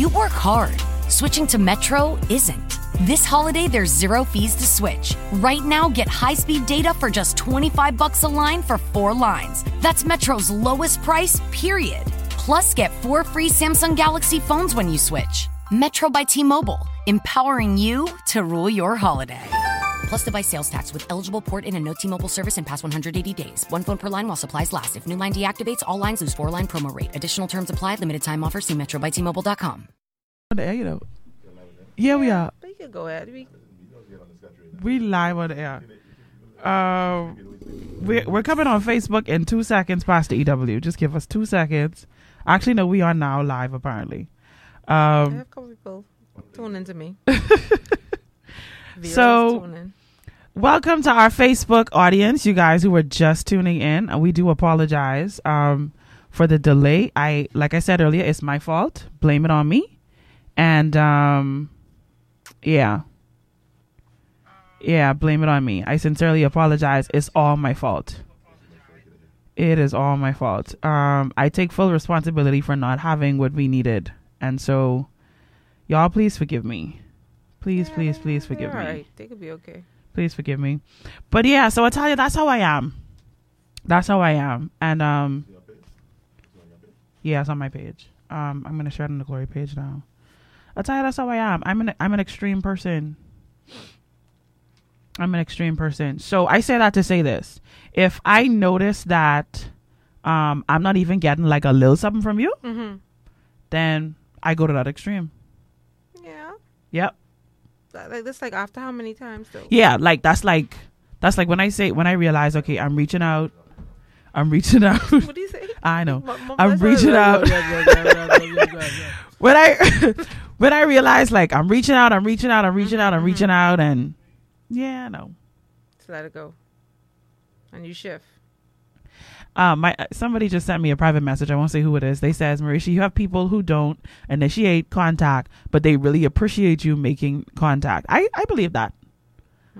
You work hard. Switching to Metro isn't. This holiday, there's zero fees to switch. Right now, get high-speed data for just 25 bucks a line for four lines. That's Metro's lowest price, period. Plus, get four free Samsung Galaxy phones when you switch. Metro by T-Mobile, empowering you to rule your holiday. Plus device sales tax with eligible port in and no T-Mobile service in past 180 days. One phone per line while supplies last. If new line deactivates, all lines lose four line promo rate. Additional terms apply. Limited time offer. See Metro by T-Mobile.com. on the air, you know. Yeah, we are. But you can go ahead. We, We live on the air. Uh, we're, we're coming on Facebook in two seconds past the EW. Just give us two seconds. Actually, no, we are now live, apparently. I Um, have a couple people tune into me. So- tune in. Welcome to our Facebook audience, you guys who were just tuning in. Uh, We do apologize um, for the delay. I, like I said earlier, it's my fault. Blame it on me. And um, yeah, yeah, blame it on me. I sincerely apologize. It's all my fault. It is all my fault. Um, I take full responsibility for not having what we needed, and so y'all, please forgive me. Please, please, please forgive All me right, they could be okay. Please forgive me. But yeah so i tell you that's how i am. That's how i am. And um yeah it's on my page. Um i'm gonna share it on the glory page now. I tell you that's how i am. I'm an i'm an extreme person. I'm an extreme person. So i say that to say this. If i notice that um i'm not even getting like a little something from you Mm-hmm. then i go to that extreme. Yeah. yep. That- Like this, like after how many times though? yeah like that's like that's like when i say when i realize okay i'm reaching out i'm reaching out What do you say? i know Mu- mu- I'm reaching what- out. when i when i realize like i'm reaching out i'm reaching out i'm reaching out i'm mm-hmm, reaching mm-hmm. out and yeah no Just let it go. And you shift. Um my somebody just sent me a private message. I won't say who it is. They says mericha you have people who don't initiate contact but they really appreciate you making contact. I i believe that.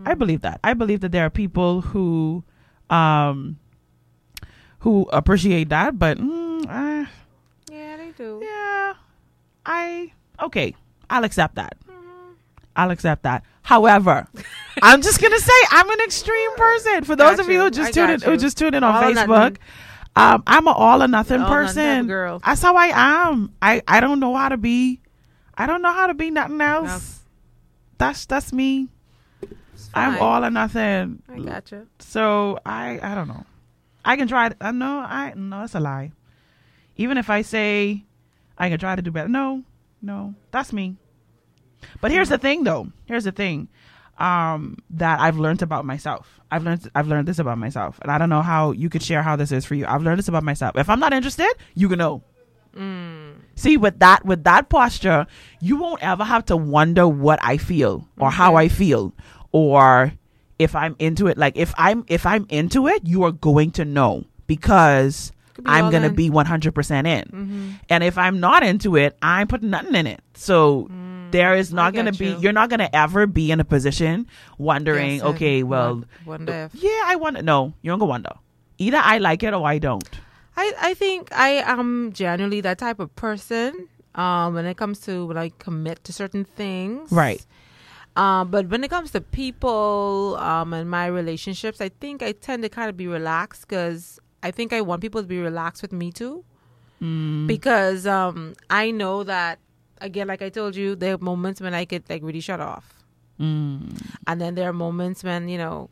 I believe that. I believe that there are people who um who appreciate that but mm, uh, Yeah, they do. yeah i okay i'll accept that. I'll accept that however i'm just gonna say i'm an extreme person for those Got of you you. who just tuned in who just tuned in on All facebook um i'm an all or nothing All or nothing person girl. that's how i am i i don't know how to be i don't know how to be nothing else No. that's that's me i'm all or nothing I gotcha. so I I don't know. I can try. I know. I no. That's a lie. Even if I say I can try to do better, no, no, that's me. But here's the thing, though. Here's the thing um, that I've learned about myself. I've learned. I've learned this about myself, and I don't know how you could share how this is for you. I've learned this about myself. If I'm not interested, you can know. See, with that with that posture, you won't ever have to wonder what I feel or how I feel or if I'm into it. Like if I'm if I'm into it, you are going to know because be I'm gonna in. be 100 percent in. Mm-hmm. And if I'm not into it, I'm putting nothing in it. So there is not gonna Mm, be you. you're not gonna ever be in a position wondering, Yes, okay, well, wonder if yeah, I want to. No, you don't go wonder. Either I like it or I don't. I, I think I am generally that type of person um, when it comes to when I commit to certain things. Right. Um, but when it comes to people um, and my relationships, I think I tend to kind of be relaxed because I think I want people to be relaxed with me too. Mm. Because um, I know that, again, like I told you, there are moments when I could like really shut off. Mm. And then there are moments when, you know,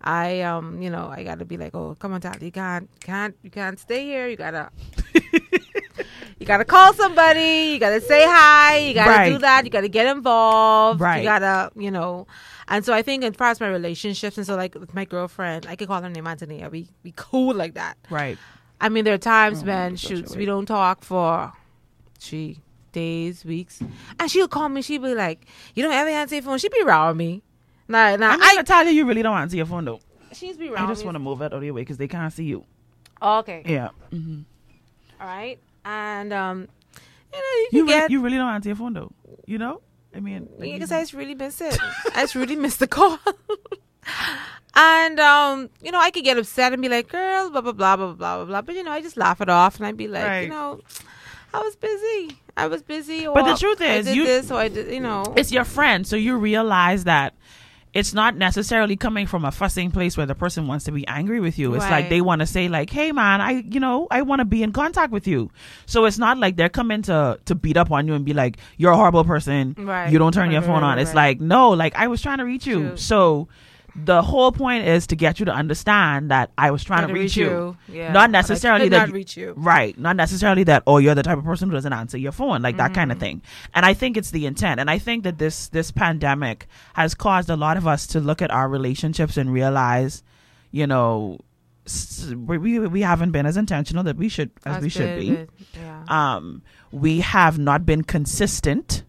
I um, you know, I gotta be like, Oh, come on, Tally, you can't can't you can't stay here. You gotta You gotta call somebody, you gotta say hi, you gotta do that, you gotta get involved. Right. You gotta, you know and so I think as far as my relationships and so like with my girlfriend, I could call her name Antonia. We we cool like that. Right. I mean there are times Oh, when that's such a shoots we don't talk for she days, weeks. And she'll call me, she'll be like, You don't ever answer your phone. She'd be around me. Nah, nah, I mean, I, Natalia, you you really don't answer your phone though. she's be around me. I just want to move out of your way because they can't see you. okay. Yeah. hmm All right. And um you know, you can You, re- get you really don't answer your phone though. You know? I mean, like, because I just really miss it. I just really miss the call. and um, you know, I could get upset and be like, "Girl, blah blah blah blah blah blah blah," but you know, I just laugh it off and I'd be like, Right. you know, I was busy. I was busy. But the truth I is, did you- this, so I did. You know, it's your friend, so you realize that it's not necessarily coming from a fussing place where the person wants to be angry with you. It's like they want to say like, "Hey man, I you know, I want to be in contact with you." So it's not like they're coming to to beat up on you and be like, "You're a horrible person. Right. You don't turn your phone right, on." It's like, "No, like I was trying to reach you." True. So the whole point is to get you to understand that I was trying Trying to reach you. Yeah. Not necessarily that not you- reach you. Right. Not necessarily that, oh, you're the type of person who doesn't answer your phone, like that kind of thing. And I think it's the intent. And I think that this this pandemic has caused a lot of us to look at our relationships and realize, you know, we we, haven't been as intentional that we should as we should be. Yeah. Um, we have not been consistent.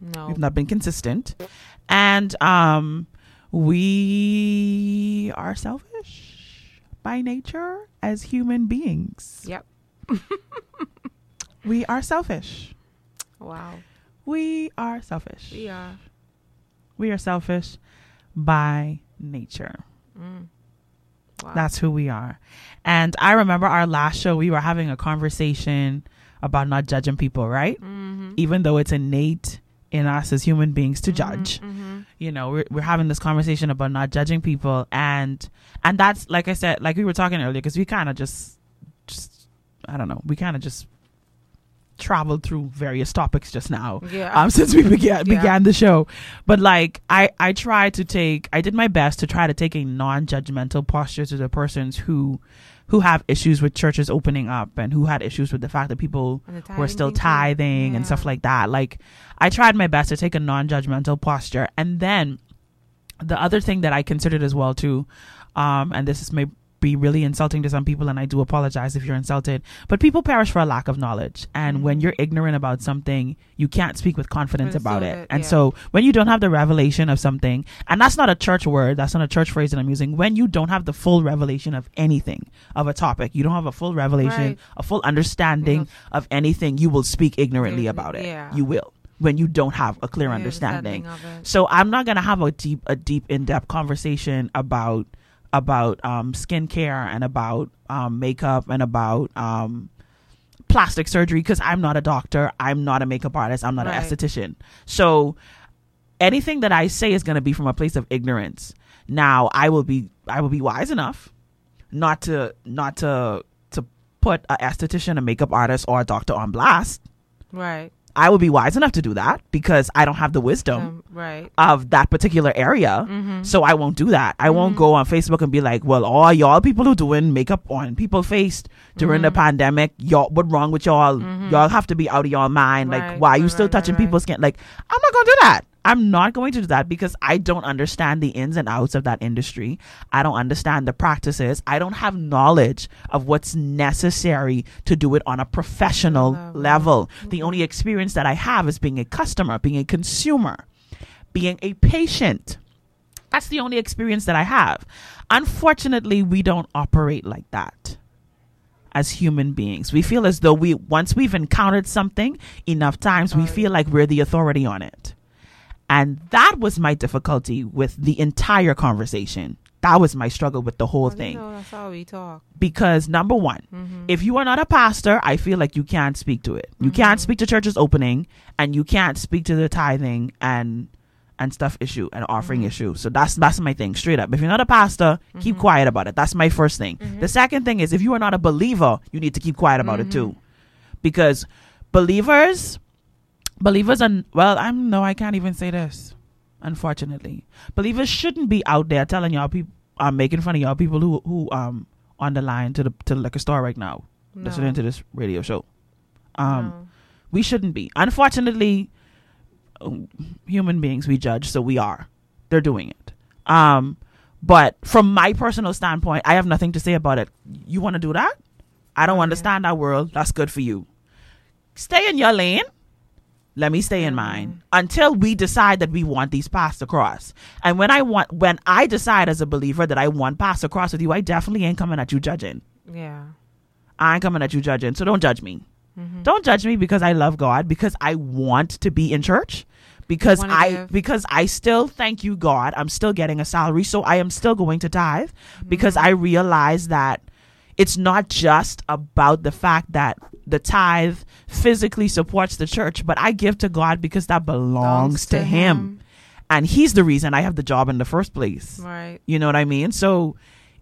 no. We've not been consistent, and um, we are selfish by nature as human beings. Yep. We are selfish. Wow. We are selfish. We are. We are selfish by nature. Mm. Wow. That's who we are. And I remember our last show, we were having a conversation about not judging people, right? Mm-hmm. Even though it's innate in us as human beings to judge. Mm-hmm. You know, we're, we're having this conversation about not judging people. And, and that's, like I said, like we were talking earlier, because we kind of just, just, I don't know, we kind of just traveled through various topics just now. Yeah. um, since we began Yeah. began the show. But like I I tried to take I did my best to try to take a non-judgmental posture to the persons who who have issues with churches opening up and who had issues with the fact that people were still tithing and stuff like that. Like I tried my best to take a non-judgmental posture and then the other thing that I considered as well too um and this is may be really insulting to some people and I do apologize if you're insulted but people perish for a lack of knowledge and when Mhm. you're ignorant about something you can't speak with confidence about it and yeah. so when you don't have the revelation of something and that's not a church word that's not a church phrase that I'm using when you don't have the full revelation of anything of a topic you don't have a full revelation Right. a full understanding Yes. of anything you will speak ignorantly Ignorantly, about it yeah. you will when you don't have a clear understanding so I'm not gonna have a deep, a deep, in-depth conversation about about um, skincare and about um, makeup and about um, plastic surgery because I'm not a doctor. I'm not a makeup artist. I'm not Right. an esthetician. So anything that I say is gonna be from a place of ignorance. Now I will be, I will be wise enough not to, not to, to put an esthetician, a makeup artist, or a doctor on blast. Right. I will be wise enough to do that because I don't have the wisdom Um, right. of that particular area. Mm-hmm. So I won't do that. I won't Mhm. go on Facebook and be like, well, all y'all people who doing makeup on people faced during the Mhm. pandemic, y'all, what wrong with y'all? Mhm. Y'all have to be out of your mind. Like, why are you right, still right, touching right, right. people's skin? Like, I'm not going to do that. I'm not going to do that because I don't understand the ins and outs of that industry. I don't understand the practices. I don't have knowledge of what's necessary to do it on a professional Level. level. The mm-hmm. only experience that I have is being a customer, being a consumer, being a patient. That's the only experience that I have. Unfortunately, we don't operate like that as human beings. We feel as though we once we've encountered something enough times, we feel like we're the authority on it. And that was my difficulty with the entire conversation. That was my struggle with the whole thing. know, that's how we talk. Because number one, Mm-hmm. if you are not a pastor, I feel like you can't speak to it. You can't Mhm. speak to churches opening, and you can't speak to the tithing and and stuff issue and offering Mhm. issue. So that's that's my thing, straight up. If you're not a pastor, keep Mhm. quiet about it. That's my first thing. Mhm. The second thing is if you are not a believer, you need to keep quiet about it Mhm. too, because believers, believers, and well, I'm no, I can't even say this. Unfortunately, believers shouldn't be out there telling y'all people, um, making fun of y'all people who who um on the line to the to the liquor store right now listening to this radio show. Um, No. we shouldn't be. Unfortunately, um, human beings we judge, so we are. They're doing it. Um, but from my personal standpoint, I have nothing to say about it. You want to do that? I don't Okay. understand that world. That's good for you. Stay in your lane. Let me stay in mine until we decide that we want these paths to cross. And when I want, when I decide as a believer that I want paths to cross with you, I definitely ain't coming at you judging. Yeah. I ain't coming at you judging. So don't judge me. Mm-hmm. Don't judge me because I love God, because I want to be in church, because I give. because I still thank you God. I'm still getting a salary, so I am still going to tithe because I realize that it's not just about the fact that the tithe physically supports the church, but I give to God because that belongs to, him. And he's the reason I have the job in the first place. Right. You know what I mean? So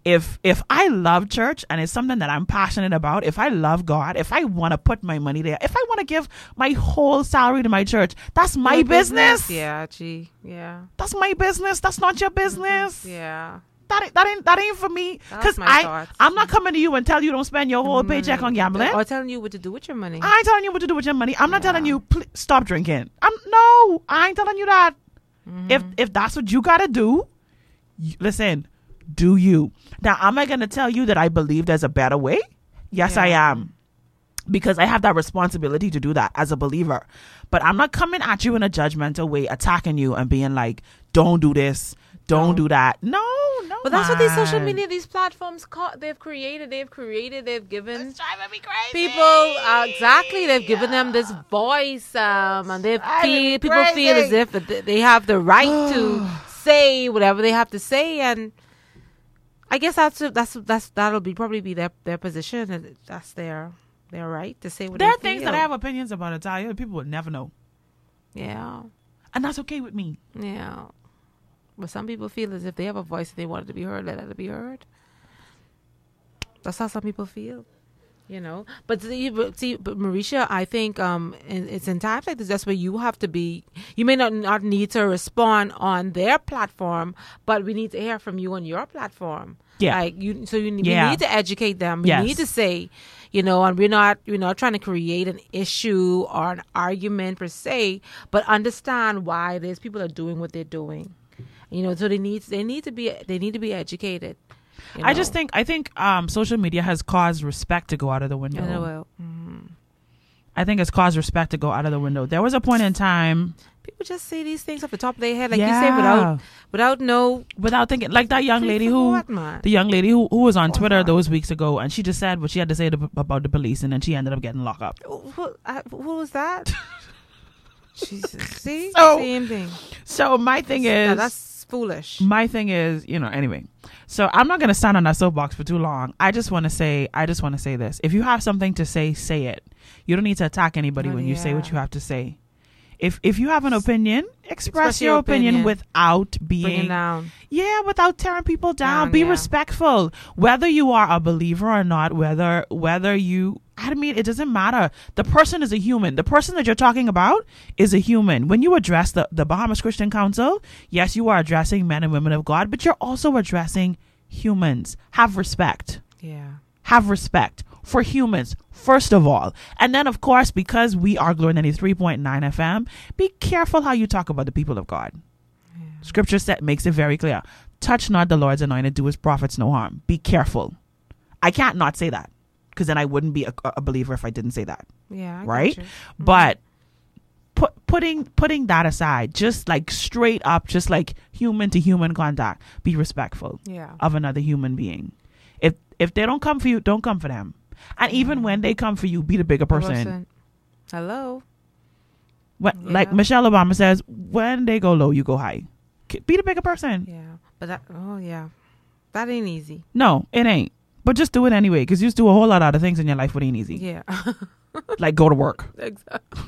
if if I love church and it's something that I'm passionate about, if I love God, if I want to put my money there, if I want to give my whole salary to my church, that's my Your business. Yeah, gee. Yeah. That's my business. That's not your business. Yeah. That ain't, that ain't that ain't for me. Cause I thoughts. I'm not coming to you and tell you don't spend your whole paycheck on gambling. Or telling you what to do with your money. I ain't telling you what to do with your money. I'm not Yeah. telling you pl- stop drinking. I'm no. I ain't telling you that. Mm-hmm. If if that's what you gotta do, you, listen. Do you now? Am I gonna tell you that I believe there's a better way? Yes, I am. Because I have that responsibility to do that as a believer. But I'm not coming at you in a judgmental way, attacking you and being like, "Don't do this, don't No. do that." No, no. But that's what these social media, these platforms, ca- they've created. They've created. They've given It's driving me crazy. people uh, exactly. They've given them this voice, um, and they feel people feel as if they have the right to say whatever they have to say, and I guess that's that's that's that'll be probably be their their position, and that's their their right to say what There they are things that. I have opinions about, Italia. People would never know, Yeah, and that's okay with me. yeah. But some people feel as if they have a voice and they want it to be heard, let it be heard. That's how some people feel. You know, but see, but, see, but Mericha, I think um, in, it's in times like this. That's where you have to be. You may not not need to respond on their platform, but we need to hear from you on your platform. Yeah. like you. So you, Yeah. need to educate them. We Yes. need to say, you know, and we're not we're not trying to create an issue or an argument per se, but understand why it is people are doing what they're doing. You know, so they need they need to be they need to be educated. you I just think I think um, social media has caused respect to go out of the window. Know, well, mhm. I think it's caused respect to go out of the window. There was a point in time people just say these things off the top of their head, like Yeah. you say, without without no without thinking, like that young lady who, What, the young lady who, who was on What's Twitter those weeks ago, and she just said what she had to say to, about the police, and then she ended up getting locked up. Who, uh, who was that? Jesus, see, So- same thing. So my thing Now, is, that's foolish. my thing is, you know, anyway. So I'm not gonna stand on that soapbox for too long. I just want to say, I just want to say this: if you have something to say, say it. You don't need to attack anybody Oh, when you say what you have to say. If if you have an opinion, express, Express your, your opinion, opinion. without being down. yeah, without tearing people down. Down, Be yeah. respectful. Whether you are a believer or not, whether whether you I mean it doesn't matter. The person is a human. The person that you're talking about is a human. When you address the, the Bahamas Christian Council, yes, you are addressing men and women of God, but you're also addressing humans. Have respect Yeah. have respect for humans first of all and then of course because we are glory 93.9 fm be careful how you talk about the people of god scripture set makes it very clear touch not the lord's anointed do his prophets no harm be careful i can't not say that because then i wouldn't be a, a believer if i didn't say that Yeah. I right you. Mm-hmm. but put, putting putting that aside just like straight up just like human to human contact be respectful Yeah. of another human being. If if they don't come for you, don't come for them. And mm-hmm. even when they come for you, be the bigger person. Hello. When, Like Michelle Obama says, when they go low, you go high. Be the bigger person. Yeah. But that. Oh yeah. That ain't easy. No, it ain't. But just do it anyway, because you just do a whole lot of other things in your life that ain't easy. Yeah. Like go to work. exactly.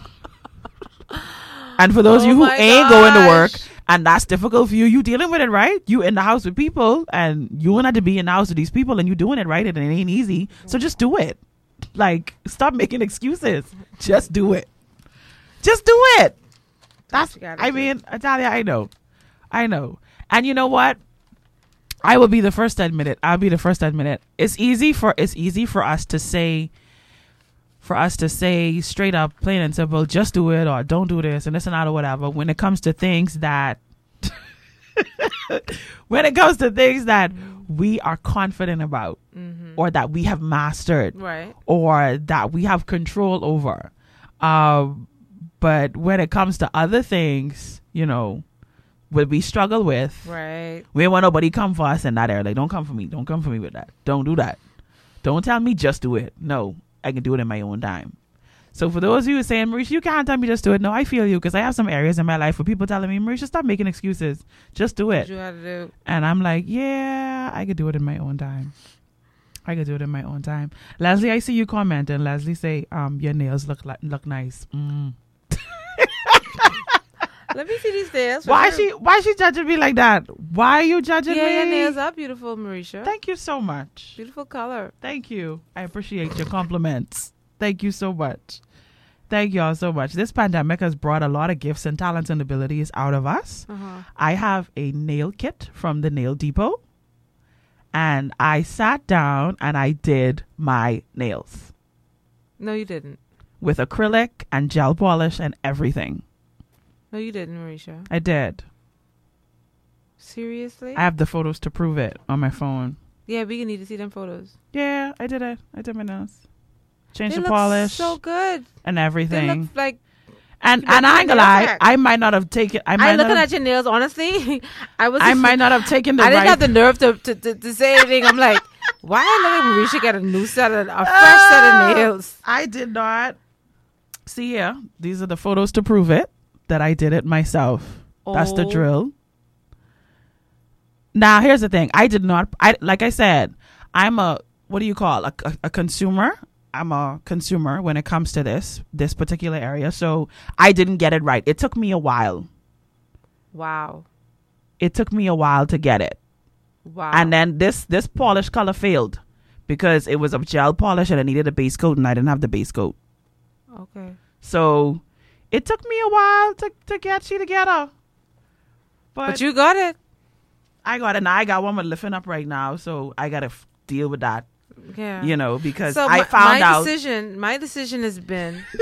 And for those of Oh you who oh my ain't going to work, and that's difficult for you, you dealing with it, right? You in the house with people, and you want to be in the house with these people, and you doing it right, and it ain't easy. So just do it. Like, stop making excuses. Just do it. Just do it. That's. I do. mean, Italia, I know, I know, and you know what? I will be the first to admit it. I'll be the first to admit it. It's easy for it's easy for us to say for us to say straight up, plain and simple, just do it or don't do this and this and that or whatever. When it comes to things that, when it comes to things that we are confident about or that we have mastered Right. or that we have control over. Um, but when it comes to other things, you know, what we struggle with, Right. we don't want nobody come for us in that area. Like, don't come for me. Don't come for me with that. Don't do that. Don't tell me just do it. No, I can do it in my own time. So for those of you who are saying, Mericha, you can't tell me just do it. No, I feel you because I have some areas in my life where people telling me, Mericha, stop making excuses. Just do it. you had to do. And I'm like, yeah, I could do it in my own time. I could do it in my own time. Leslie, I see you commenting. Leslie say, um, your nails look like look nice. Mm. Let me see these nails. Why sure. she why she judging me like that? Why are you judging Yeah, me? your nails are beautiful, Mericha. Thank you so much. beautiful color. Thank you. I appreciate your compliments. Thank you so much. Thank y'all so much. This pandemic has brought a lot of gifts and talents and abilities out of us. Uh-huh. I have a nail kit from the Nail Depot, and I sat down and I did my nails No, you didn't. with acrylic and gel polish and everything. No, you didn't, Mericha. I did. Seriously? I have the photos to prove it on my phone. yeah, we need to see them photos. Yeah, I did it. I did my nails. Changed they the polish so good. and everything. like and and I ain't gonna lie. I might not have taken. I might I'm looking at your nails. Honestly, I was. I might not have taken the I didn't right. have the nerve to, to, to, to say anything. I'm like, why at Mericha get a new set of a fresh set Ah. of nails? I did not. See here, these are the photos to prove it that I did it myself. That's the Oh. drill. Now here's the thing. I did not. I like I said, I'm a what do you call a, a, a consumer. I'm a consumer when it comes to this this particular area. So I didn't get it right. It took me a while. Wow, It took me a while to get it. wow. And then this this polish color failed because it was a gel polish and I needed a base coat and I didn't have the base coat. okay, So it took me a while to, to get you together. But, but you got it. I got it. Now I got one with lifting up right now, so I got to f- deal with that, Yeah. you know, because so I my, found my out. decision. My decision has been.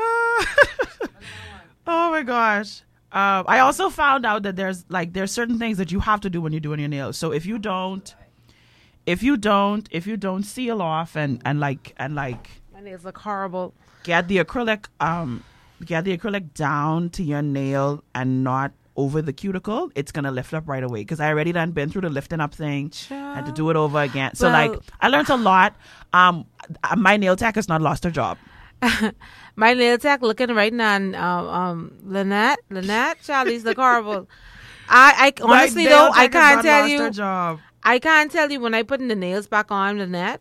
oh my gosh. Um, I also found out that there's like there's certain things that you have to do when you're doing your nails. So if you don't, if you don't, if you don't seal off and and like and like My nails look horrible. get the acrylic um get the acrylic down to your nail and not over the cuticle, it's gonna lift up right away. Because I already done been through the lifting up thing, had to do it over again. So Well- like I learned a lot. Um, uh, my nail tech has not lost her job. My nail tech looking right now. and, Um, um, Lynette, Lynette, Charlie's look horrible. I, I honestly though, I can't tell you. I can't tell you when I putting the nails back on Lynette,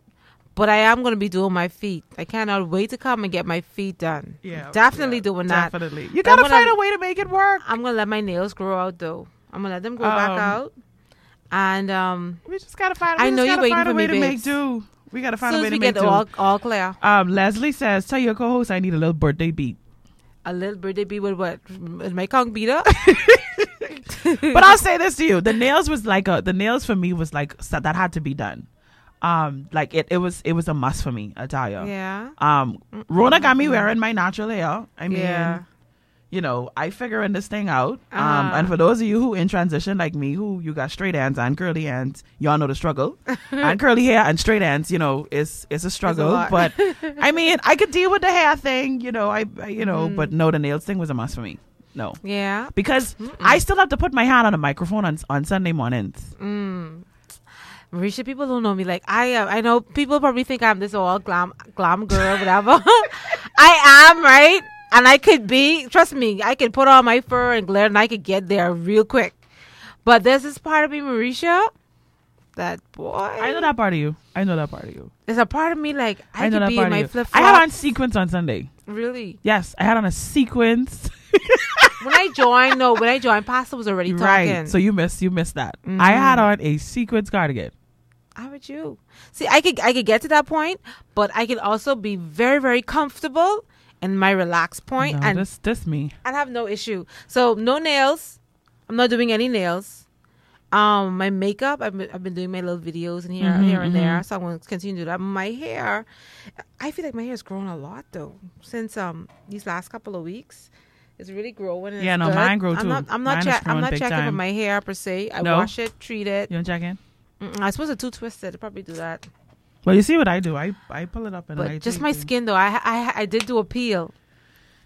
but I am going to be doing my feet. I cannot wait to come and get my feet done. Yeah, definitely yeah, doing that. Definitely, you gotta find a way to make it work. I'm gonna let my nails grow out though. I'm gonna let them grow back Um, out, and um, We just gotta find. I know you're waiting find a for way me, to make do. We gotta find soon a way to we make get do. all all clear, um, Leslie says, "Tell your co-host I need a little birthday beat." a little birthday be with what? Is my conch beater? but I'll say this to you: the nails was like a the nails for me was like that had to be done. Um, like it, it was it was a must for me. Tell yeah, Um, Rona got me wearing my natural hair. I mean, yeah. you know, I figuring this thing out. Um, Ah. and for those of you who in transition like me, who you got straight ends and curly ends, y'all know the struggle. and curly hair and straight ends, you know, is is a struggle. lot. but I mean, I could deal with the hair thing, you know. I, I you know, Mm-hmm. but no, the nails thing was a must for me. No, Yeah. because I still have to put my hand on a microphone on on Sunday mornings. Mm. Mericha, people don't know me. Like I, uh, I know people probably think I'm this all glam, glam girl, whatever. I am right, and I could be. Trust me, I could put on my fur and glare, and I could get there real quick. But there's this part of me, Mericha, that boy. I know that part of you. I know that part of you. There's a part of me like I, I, know could that be part in of my flip I had on sequins on Sunday. Really, Yes, I had on a sequence. when I joined, no, when I joined, Pastor was already talking. Right. So you missed you missed that. Mhm. I had on a sequence cardigan. How would you? See, I could I could get to that point, but I could also be very very comfortable in my relaxed point No, and this this me. and have no issue. So no nails. I'm not doing any nails. Um, my makeup. I've been, I've been doing my little videos and here Mhm, here and there. mhm. So I'm going to continue to do that. My hair. I feel like my hair has grown a lot though since um these last couple of weeks. It's really growing. And Yeah, no, good. mine grew I'm too. not. I'm not. Check. I'm not checking for time. my hair per se. I No? wash it, treat it. You want to check in? Mm-mm, I suppose it's too twisted. I'd probably do that. Well, you see what I do. I I pull it up and But I just my it. skin though. I I I did do a peel.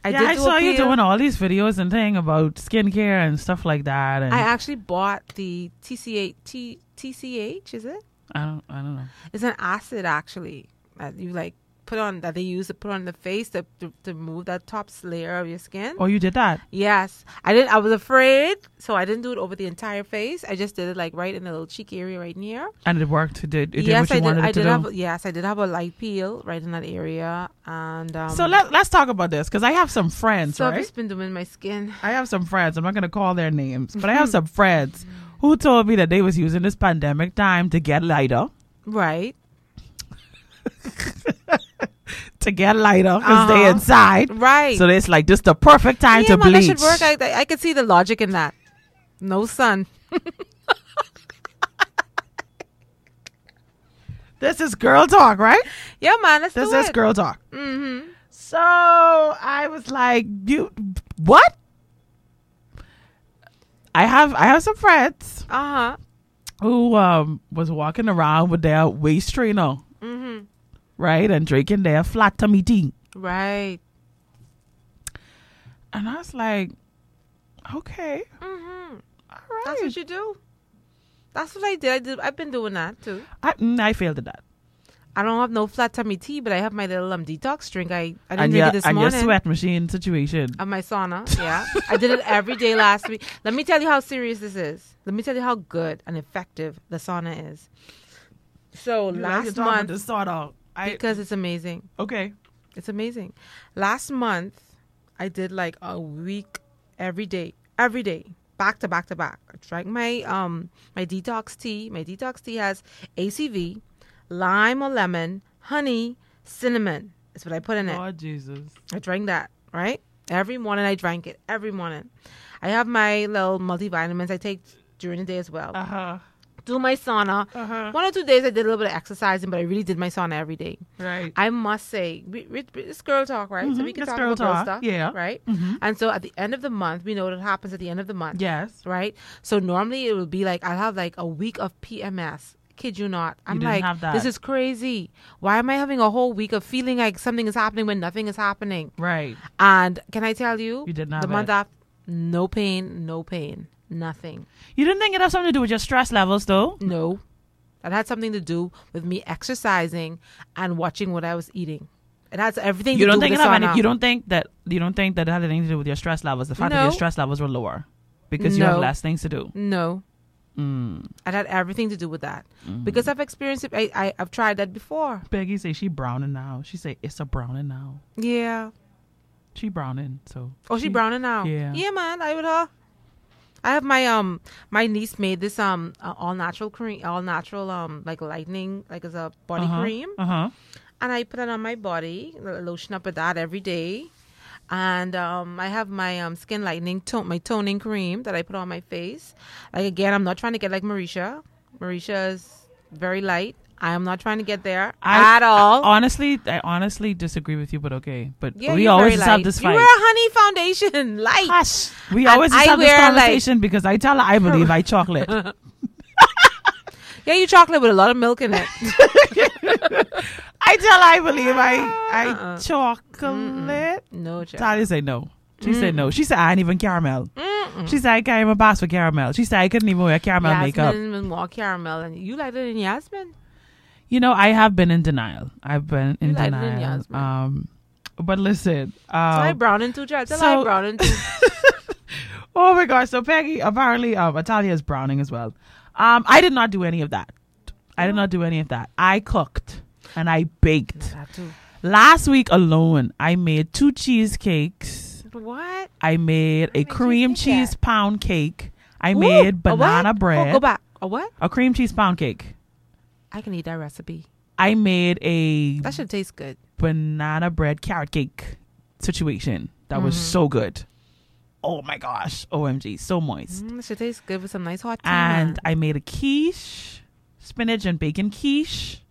I yeah, did I saw you doing all these videos and thing about skincare and stuff like that. And I actually bought the TCH T, TCH. Is it? I don't I don't know. It's an acid actually. That you like put on that they use to put on the face to to, to remove that top layer of your skin. Oh, you did that? Yes, I didn't. I was afraid, so I didn't do it over the entire face. I just did it like right in the little cheek area right near. And it worked. It did. It did yes, what you I did. wanted I did do. have. Yes, I did have a light peel right in that area, and um, so let, let's talk about this because I have some friends, so I've just been doing my skin. I have some friends. I'm not going to call their names, but I have some friends who told me that they was using this pandemic time to get lighter, Right, to get lighter because they Uh-huh. inside. right. So it's like just the perfect time yeah, to man, bleach. that should work. I, I, could see the logic in that. No sun. this is girl talk, right? Yeah, man. Let's This is it. girl talk. Mm-hmm. So I was like, you what? I have I have some friends Uh huh. who um was walking around with their waist trainer, Mm-hmm. Right, and drinking their flat tummy tea. Right. And I was like, okay, Mm-hmm. all right. That's what you do. That's what I did. I did. I've been doing that too. I, mm, I failed at that. I don't have no flat tummy tea, but I have my little um detox drink. I I didn't and drink your, it this and your sweat machine situation. Of my sauna, yeah. I did it every day last week. Let me tell you how serious this is. Let me tell you how good and effective the sauna is. So You last month, the sort of I because it's amazing. okay. It's amazing. Last month, I did like a week every day, every day, back to back to back. I drank my um my detox tea. My detox tea has ACV, lime or lemon, honey, cinnamon. That's what I put in it. Oh Jesus. I drank that right every morning. I drank it every morning. I have my little multivitamins I take during the day as well. Uh huh. Do my sauna. Uh-huh. One or two days I did a little bit of exercising, but I really did my sauna every day. Right. I must say, we, we, it's girl talk, right? So Mhm, we can it's talk girl about girl talk, stuff, yeah. right? Mhm. And so at the end of the month, we know what happens at the end of the month, Yes. right? So normally it would be like I'll have like a week of PMS. Kid you not? I'm didn't like, this is crazy. Why am I having a whole week of feeling like something is happening when nothing is happening? Right. And can I tell you, You did not the month after, no pain, no pain, nothing. You didn't think it had something to do with your stress levels, though? No. It had something to do with me exercising and watching what I was eating. It has everything You to don't do think it the have any, you don't think that you don't think that it had anything to do with your stress levels. The fact that your stress levels were lower because you have less things to do. No. Mm. It had everything to do with that. Mm-hmm. Because I've experienced it. I, I, I've tried that before. Peggy say she browning now. She say it's a browning now. Yeah. She browning, so Oh, she, browning now. yeah. Yeah, man. I with her. I have my um my niece made this um uh, all natural cream all natural um like lightening like as a body uh-huh. cream. Uh huh. and I put it on my body lo- lotion up with that every day. And um I have my um skin lightening tone my toning cream that I put on my face. Like again I'm not trying to get like Mericha. Mericha is very light I am not trying to get there I- at all Honestly, I honestly disagree with you, but okay. But yeah, we always have this You fight. wear a honey foundation light Hush. We And always have this conversation because I tell her I believe I chocolate. yeah you chocolate with a lot of milk in it I tell her I believe I I Uh-uh. chocolate. no child. Talia say no. She said no. She said I ain't even caramel. She said I can't even pass for caramel. She said I couldn't even wear caramel makeup. Yasmin more caramel, and you like it in Yasmin. You know, I have been in denial. I've been in You like it in denial. Um, but listen. So I Um, browning too, child. So I browning too. oh my gosh! So Peggy, apparently, um, Italia is browning as well. Um, I did not do any of that. I did not do any of that. I cooked and I baked. that too. Last week alone, I made two cheesecakes. What? I made a many cream that? cheese pound cake. I Ooh, made a banana Oh, bread. go back. A what? A cream cheese pound cake. I can eat that recipe. I made a That should taste good. banana bread carrot cake situation that was Mhm. so good. Oh my gosh. OMG. So moist. Mm, that should taste good with some nice hot tea. And. I made a quiche, spinach and bacon quiche.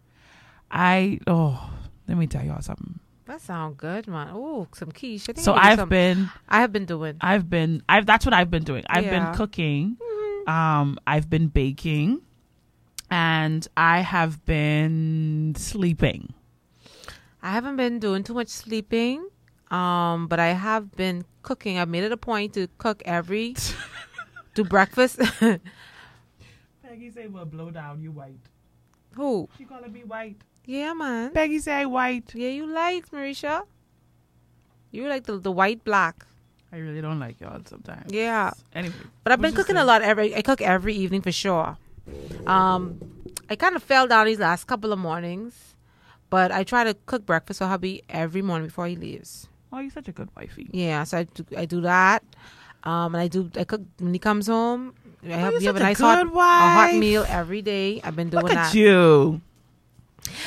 I, oh, let me tell y'all something. that sounds good, man. Oh, some quiche. So I've some- been, I have been doing. I've been, I've, that's what I've been doing. I've Yeah. been cooking. Um, I've been baking and I have been sleeping. I haven't been doing too much sleeping, um, but I have been cooking. I've made it a point to cook every, do breakfast. Peggy say, well, blow down, you white. Who? She calling me white. Yeah, man. Peggy say white. Yeah, you like Mericha. You like the the white black. I really don't like y'all sometimes. Yeah. Anyway. But I've been cooking a lot every. I cook every evening for sure. Um, I kind of fell down these last couple of mornings, but I try to cook breakfast for hubby every morning before he leaves. Oh, you're such a good wifey. Yeah, so I do, I do that. Um, and I do I cook when he comes home. I have, you're we have a such a nice hot, good a hot meal every day. I've been doing Look that. you.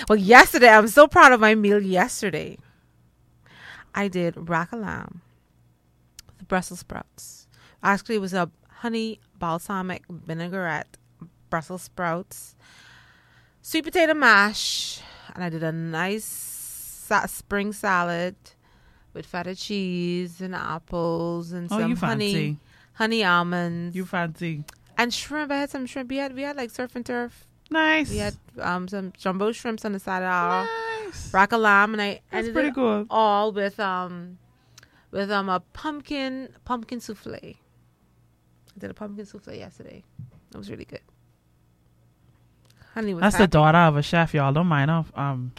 Well, yesterday I'm so proud of my meal. Yesterday, I did rack a lamb with Brussels sprouts. Actually, it was a honey balsamic vinaigrette Brussels sprouts, sweet potato mash, and I did a nice spring salad with feta cheese and apples and Oh, some you honey, fancy. honey almonds You fancy. and shrimp. I had some shrimp. We had we had like surf and turf. Nice. We had um some jumbo shrimps on the side of our nice. rack a lamb, and I That's ended pretty it good. all with um with um a pumpkin pumpkin souffle. I did a pumpkin souffle yesterday. It was really good. Honey That's the daughter of a chef, y'all. Don't mind her. Um,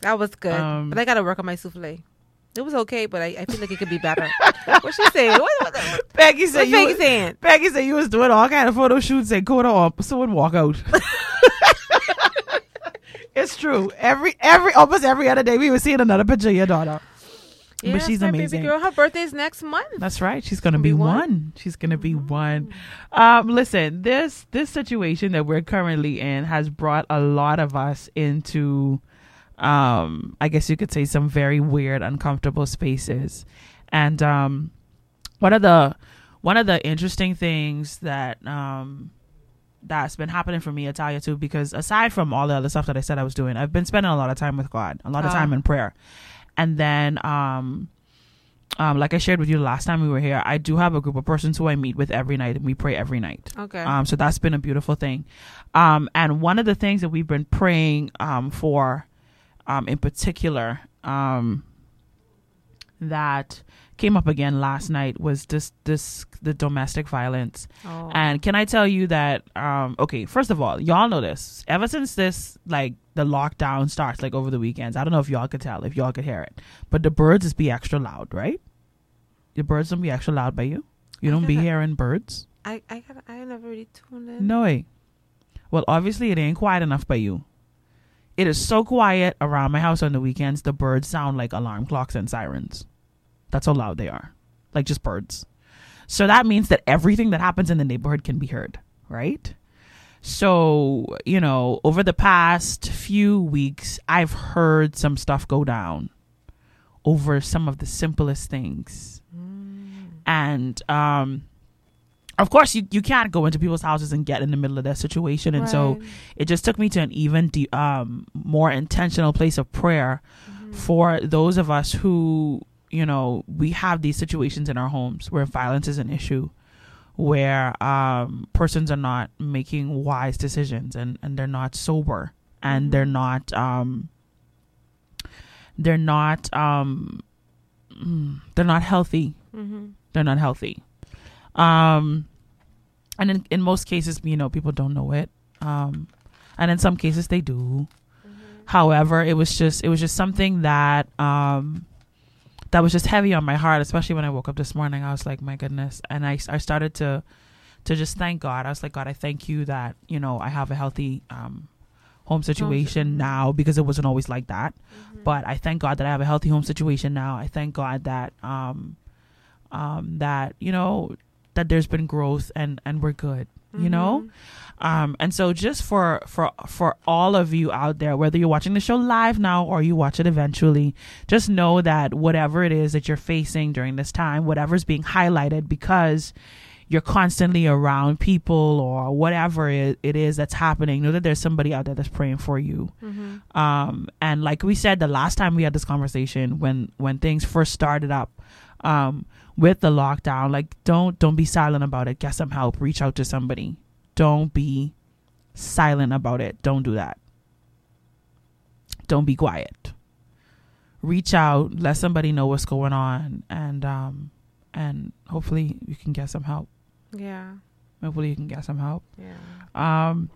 That was good, Um, but I got to work on my souffle. It was okay, but I, I feel like it could be better. what she saying? What, what, what, Peggy what said you. Peggy saying? Peggy said you was doing all kind of photo shoots and go to up, so would walk out. it's true. Every every almost every other day we were seeing another picture of your daughter. Yeah, but she's amazing. Baby girl, her birthday's next month. That's right. She's gonna Gonna be be one. one. She's gonna be one. Um, listen, this this situation that we're currently in has brought a lot of us into, um, I guess you could say some very weird, uncomfortable spaces, and um, one of the one of the interesting things that um that's been happening for me at Talia too, because aside from all the other stuff that I said I was doing, I've been spending a lot of time with God, a lot of Ah. time in prayer, and then um um, like I shared with you the last time we were here, I do have a group of persons who I meet with every night, and we pray every night. Okay. Um, so that's been a beautiful thing. Um, and one of the things that we've been praying um, for, um, in particular, um, that came up again last night was this this the domestic violence. oh. And can I tell you that? Um, okay, first of all, y'all know this. Ever since this, like the lockdown starts, like over the weekends, I don't know if y'all could tell, if y'all could hear it, but the birds is be extra loud, right? The birds don't be extra loud by you. You don't be hearing birds. I I got I never really tuned in. No way. Well, obviously it ain't quiet enough by you. It is so quiet around my house on the weekends. The birds sound like alarm clocks and sirens. That's how loud they are, like just birds. So that means that everything that happens in the neighborhood can be heard, right? So, you know, over the past few weeks, I've heard some stuff go down over some of the simplest things. And um of course you, you can't go into people's houses and get in the middle of their situation and so it just took me to an even de- um more intentional place of prayer for those of us who you know we have these situations in our homes where violence is an issue where um persons are not making wise decisions and and they're not sober and they're not um they're not um mm, they're not healthy. Mm-hmm. they're not healthy. Um and in, in most cases you know people don't know it. Um and in some cases they do. However it was just it was just something that um that was just heavy on my heart especially when i woke up this morning i was like my goodness. And i, I started to to just thank god. I was like god i thank you that you know i have a healthy um home situation mhm. now because it wasn't always like that. But i thank god that i have a healthy home situation now. I thank god that um um that you know that there's been growth and and we're good you know? Um and so just for for for all of you out there whether you're watching the show live now or you watch it eventually just know that whatever it is that you're facing during this time whatever's being highlighted because you're constantly around people or whatever it, it is that's happening know that there's somebody out there that's praying for you. Mm-hmm. um and like we said the last time we had this conversation when when things first started up um with the lockdown like don't don't be silent about it. Get some help. Reach out to somebody. Don't be silent about it. Don't do that. Don't be quiet. Reach out. Let somebody know what's going on. And um and hopefully you can get some help. Yeah. hopefully you can get some help. Yeah. um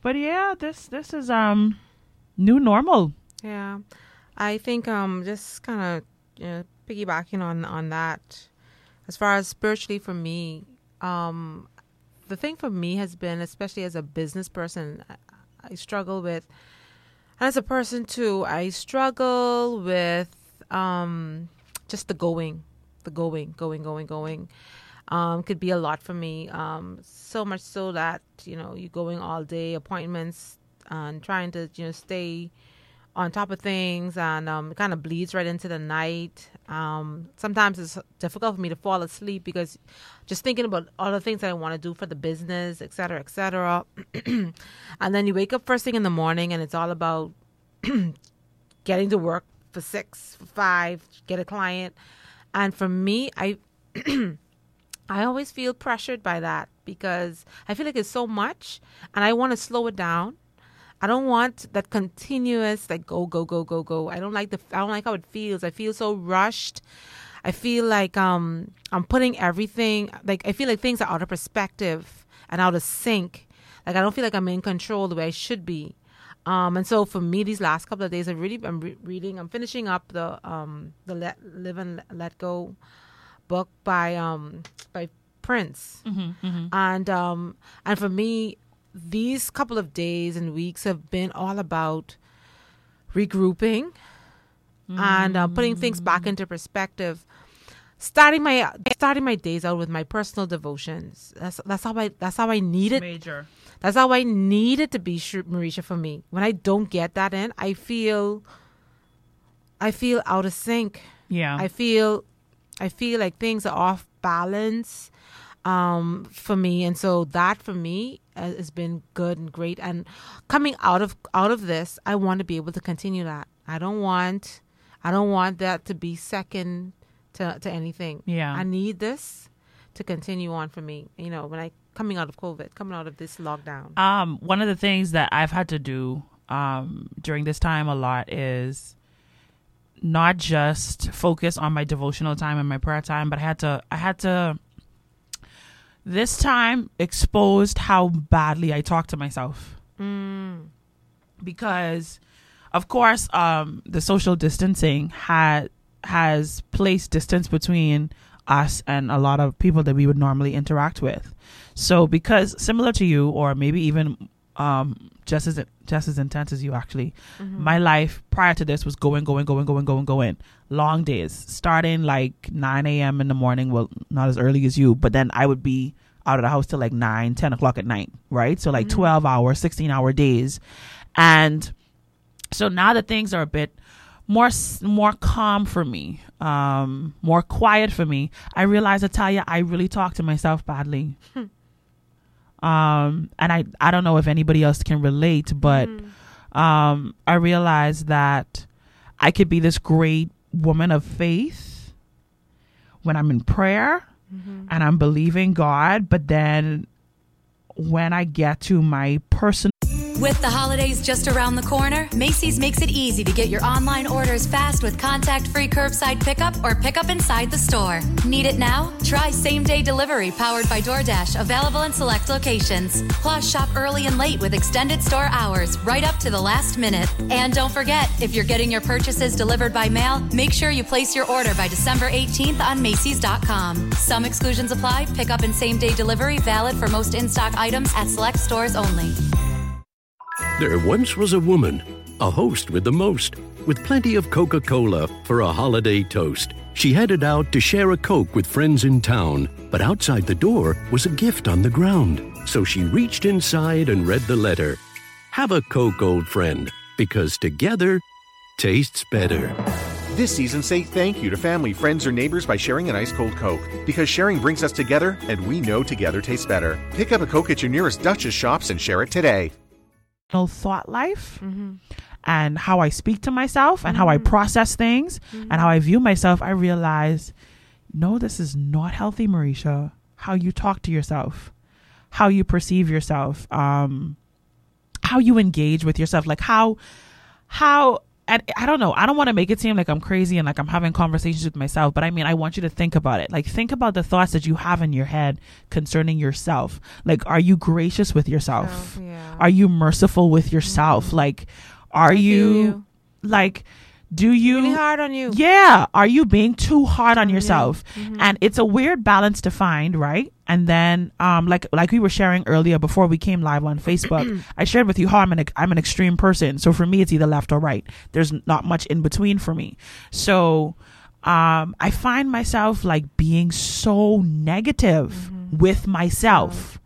but yeah this this is um new normal. Yeah, I think um just kind of you know, piggybacking on on that. As far as spiritually for me, um, the thing for me has been, especially as a business person, I, I struggle with, and as a person too, I struggle with um just the going, the going, going, going, going. Um, could be a lot for me. Um, so much so that you know you're going all day, appointments, and trying to you know stay on top of things and um, it kind of bleeds right into the night. Um, sometimes it's difficult for me to fall asleep because just thinking about all the things that I want to do for the business, et cetera, et cetera. and then you wake up first thing in the morning and it's all about getting to work for six, for five, get a client. And for me, I I always feel pressured by that because I feel like it's so much and I want to slow it down. I don't want that continuous like go go go go go. I don't like the I don't like how it feels. I feel so rushed. I feel like um I'm putting everything like I feel like things are out of perspective and out of sync. Like I don't feel like I'm in control the way I should be. Um and so for me these last couple of days I really I'm re- reading I'm finishing up the um the let live and let go book by um by Prince. And um and for me these couple of days and weeks have been all about regrouping and uh, putting things back into perspective. Starting my starting my days out with my personal devotions. That's that's how i that's how i need it. Major. that's how i need it to be Sh- Mericha for me. When i don't get that in i feel i feel out of sync. Yeah. I feel I feel like things are off balance um for me and so that for me uh, has been good and great and coming out of out of this I want to be able to continue that. I don't want I don't want that to be second to to anything. Yeah. I need this to continue on for me. You know, when I coming out of COVID, coming out of this lockdown. um, one of the things that I've had to do um, during this time a lot is not just focus on my devotional time and my prayer time, but I had to I had to this time exposed how badly I talk to myself. Because of course, um, the social distancing had has placed distance between us and a lot of people that we would normally interact with. So, because similar to you, or maybe even um, just as just as intense as you, actually, my life prior to this was going, going, going, going, going, going. Long days, starting like nine a.m. in the morning. Well, not as early as you, but then I would be out of the house till like nine, 10 o'clock at night, right? So like twelve hour, sixteen hour days, and so now that things are a bit more more calm for me um more quiet for me i realize Italia, i really talk to myself badly um and i i don't know if anybody else can relate but um i realized that i could be this great woman of faith when i'm in prayer and i'm believing god but then when i get to my personal With the holidays just around the corner, Macy's makes it easy to get your online orders fast with contact free curbside pickup or pickup inside the store. Need it now? Try same day delivery powered by DoorDash, available in select locations. Plus, shop early and late with extended store hours right up to the last minute. And don't forget, if you're getting your purchases delivered by mail, make sure you place your order by December 18th on Macy's.com. Some exclusions apply. Pickup and same day delivery valid for most in stock items at select stores only. There once was a woman, a host with the most, with plenty of Coca Cola for a holiday toast. She headed out to share a Coke with friends in town, but outside the door was a gift on the ground. So she reached inside and read the letter Have a Coke, old friend, because together tastes better. This season, say thank you to family, friends, or neighbors by sharing an ice cold Coke. Because sharing brings us together, and we know together tastes better. Pick up a Coke at your nearest Duchess shops and share it today. Thought life mm-hmm. and how I speak to myself and how I mm-hmm. process things and how mm-hmm. I view myself, I realize, no, this is not healthy, Mericha. How you talk to yourself, how you perceive yourself, um, how you engage with yourself, like how, how, and I don't know, I don't want to make it seem like I'm crazy and like I'm having conversations with myself, but I mean, I want you to think about it. Like, think about the thoughts that you have in your head concerning yourself. Like, are you gracious with yourself? Self, yeah. Are you merciful with yourself? Like, Are you, you. like do you Really hard on you. yeah. Are you being too hard on yourself? Mhm. and it's a weird balance to find right? And then um like like we were sharing earlier before we came live on facebook i shared with you how i'm an i'm an extreme person. So for me it's either left or right. There's not much in between for me. So um i find myself like being so negative with myself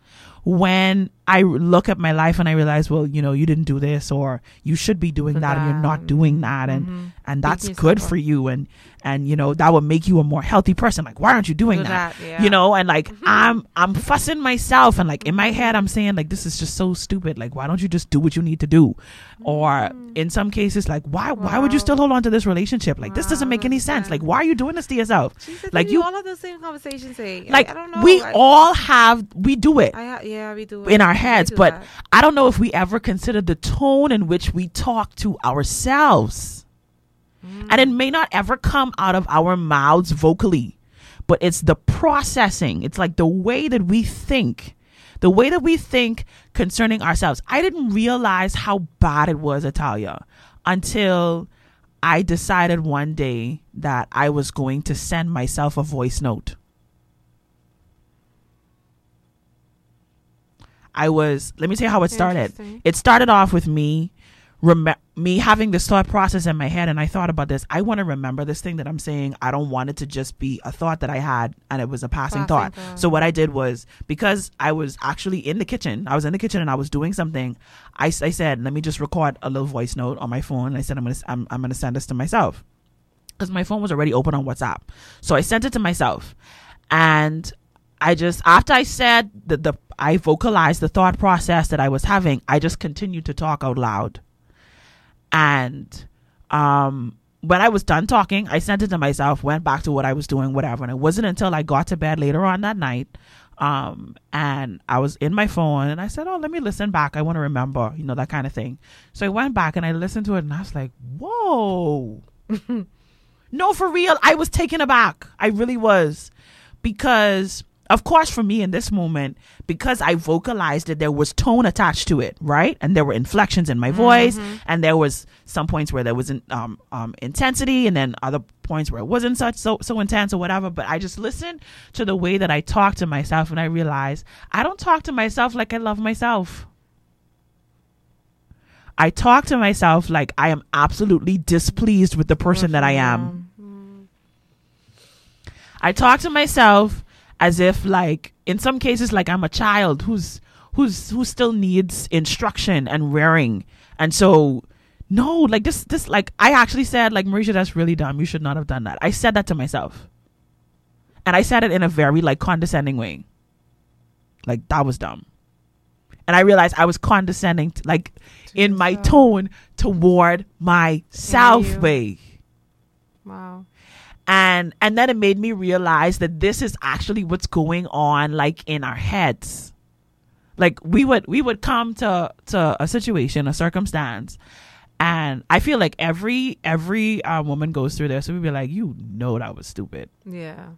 when I look at my life and I realize, well, you know, you didn't do this or you should be doing Do that, and you're not doing that. And Mhm. and that's good for you. And and you know that would make you a more healthy person. Like why aren't you doing Do that, that, yeah. you know and like mm-hmm. i'm i'm fussing myself and like in my head i'm saying like this is just so stupid. Like why don't you just do what you need to do? Or mm. in some cases like why why would you still hold on to this relationship? Like this doesn't make any sense. Like why are you doing this to yourself? Like you all of those same conversations eh? say. like I, I don't know. we I, all have we do it. I ha- yeah, we do it. in our heads, but that. I don't know if we ever considered the tone in which we talk to ourselves. Mm. And it may not ever come out of our mouths vocally, but it's the processing. It's like the way that we think, the way that we think concerning ourselves. I didn't realize how bad it was, Italia, until I decided one day that I was going to send myself a voice note. I was, let me tell you how it started. It started off with me, rem- me having this thought process in my head, and I thought about this. I want to remember this thing that I'm saying. I don't want it to just be a thought that I had and it was a passing, Passing thought. thought. So what I did was because I was actually in the kitchen, I was in the kitchen and I was doing something. I, I said, let me just record a little voice note on my phone. I said, I'm gonna s- I'm, I'm gonna send this to myself because my phone was already open on WhatsApp. So I sent it to myself, and I just after I said the the I vocalized the thought process that I was having, I just continued to talk out loud. And um when I was done talking, I sent it to myself, went back to what I was doing, whatever. And it wasn't until I got to bed later on that night, um, and I was in my phone and I said, Oh, let me listen back. I want to remember, you know, that kind of thing. So I went back and I listened to it and I was like, Whoa. no, for real. I was taken aback. I really was. Because of course for me in this moment because i vocalized it there was tone attached to it right? And there were inflections in my voice and there was some points where there wasn't um, um, intensity and then other points where it wasn't such so so intense or whatever but i just listened to the way that i talk to myself and i realized i don't talk to myself like i love myself. I talk to myself like i am absolutely displeased with the person that i am. I talk to myself as if like in some cases like I'm a child who's who's who still needs instruction and rearing. And so no, like this this like I actually said like Mericha that's really dumb. You should not have done that. I said that to myself. And I said it in a very like condescending way. Like that was dumb. And I realized I was condescending like in my tone toward myself way Wow. And and then it made me realize that this is actually what's going on like in our heads. Like we would we would come to to a situation a circumstance and i feel like every every uh, woman goes through this so we'd be like you know that was stupid. Yeah.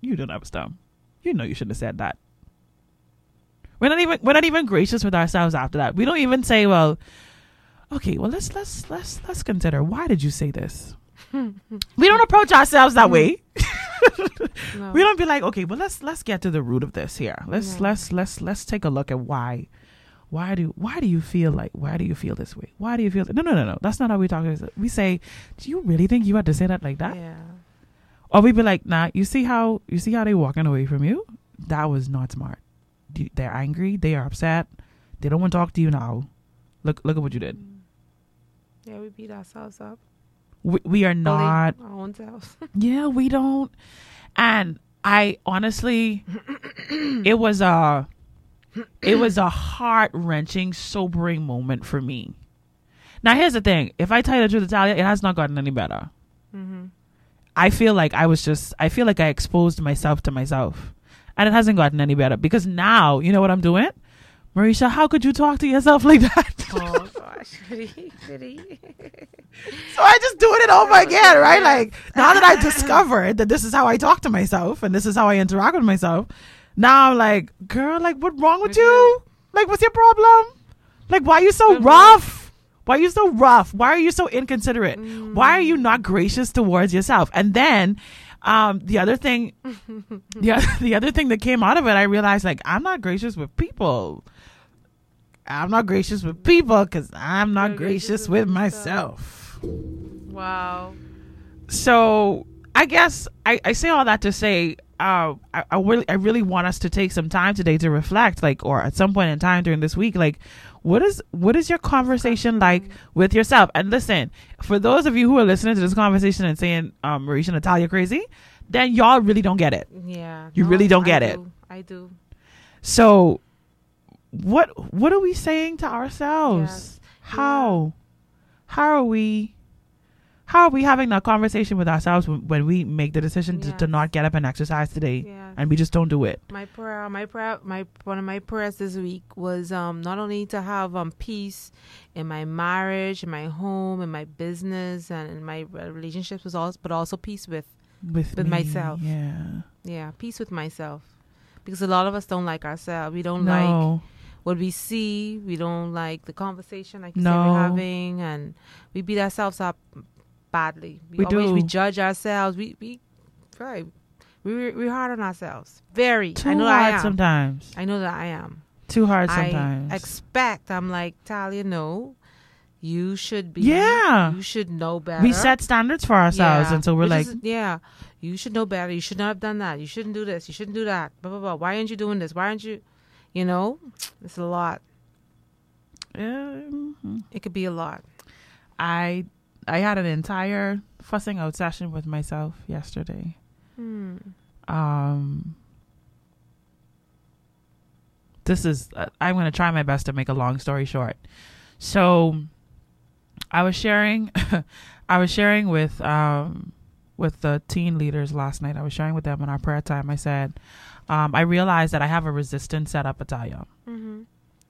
you know that was dumb. You know you shouldn't have said that. We're not even we're not even gracious with ourselves after that. We don't even say well okay well let's let's let's let's consider why did you say this we don't approach ourselves that mm. way. No. we don't be like okay but let's let's get to the root of this here. Let's let's let's let's take a look at why why do why do you feel like why do you feel this way? Why do you feel no no no no. That's not how we talk. We say do you really think you had to say that like that? Yeah. or we be like nah you see how you see how they walking away from you? That was not smart. They're angry. They are upset. They don't want to talk to you now. Look look at what you did. Mm. Yeah, we beat ourselves up. We, we are not our own. Yeah, we don't. And I honestly, it was a, it was a heart wrenching, sobering moment for me. Now here's the thing: if I tell you the truth, Natalia, it has not gotten any better. mm-hmm. I feel like I was just, I feel like I exposed myself to myself, and it hasn't gotten any better because now you know what I'm doing. Mericha, how could you talk to yourself like that? Oh gosh, pretty, pretty. So I just doing it over again, right? Like now that I discovered that this is how I talk to myself and this is how I interact with myself, now I'm like, girl, like what's wrong with you? Like what's your problem? Like why are you so Mhm. rough? Why are you so rough? Why are you so inconsiderate? Why are you not gracious towards yourself? And then um, the other thing, the, oth- the other thing that came out of it, I realized like I'm not gracious with people. I'm not gracious with people because I'm not gracious, gracious with with myself. Wow. So I guess I, I say all that to say, uh, I, I really I really want us to take some time today to reflect, like, or at some point in time during this week, like, what is what is your conversation like with yourself? And listen, for those of you who are listening to this conversation and saying, um, Mericha and Natalia crazy, then y'all really don't get it. Yeah. You really don't I get it. I do. So, what what are we saying to ourselves? Yes. How how are we how are we having that conversation with ourselves when, when we make the decision to, to not get up and exercise today Yes. and we just don't do it? My prayer, my prayer, my one of my prayers this week was um not only to have um peace in my marriage, in my home, in my business, and in my relationships, was also but also peace with With, With me, myself. Yeah. yeah peace with myself, because a lot of us don't like ourselves. We don't like No. What we see. We don't like the conversation like you No. we're having, and we beat ourselves up badly. We, We always we judge ourselves. We we right. We we hard on ourselves. Very. Too I know hard I am. sometimes. I know that I am. Too hard sometimes. I expect. I'm like Talia. No, you should be. Yeah. You should know better. we set standards for ourselves Yeah. and so we're Which like is- yeah, you should know better. You should not have done that. You shouldn't do this. You shouldn't do that. Blah blah blah. Why aren't you doing this? Why aren't you? You know, it's a lot. um, It could be a lot. I I had an entire fussing out session with myself yesterday. Hmm. um this is uh, i'm going to try my best to make a long story short so i was sharing i was sharing with um with the teen leaders last night i was sharing with them in our prayer time i said um i realized that i have a resistance set up Italia. Mm-hmm.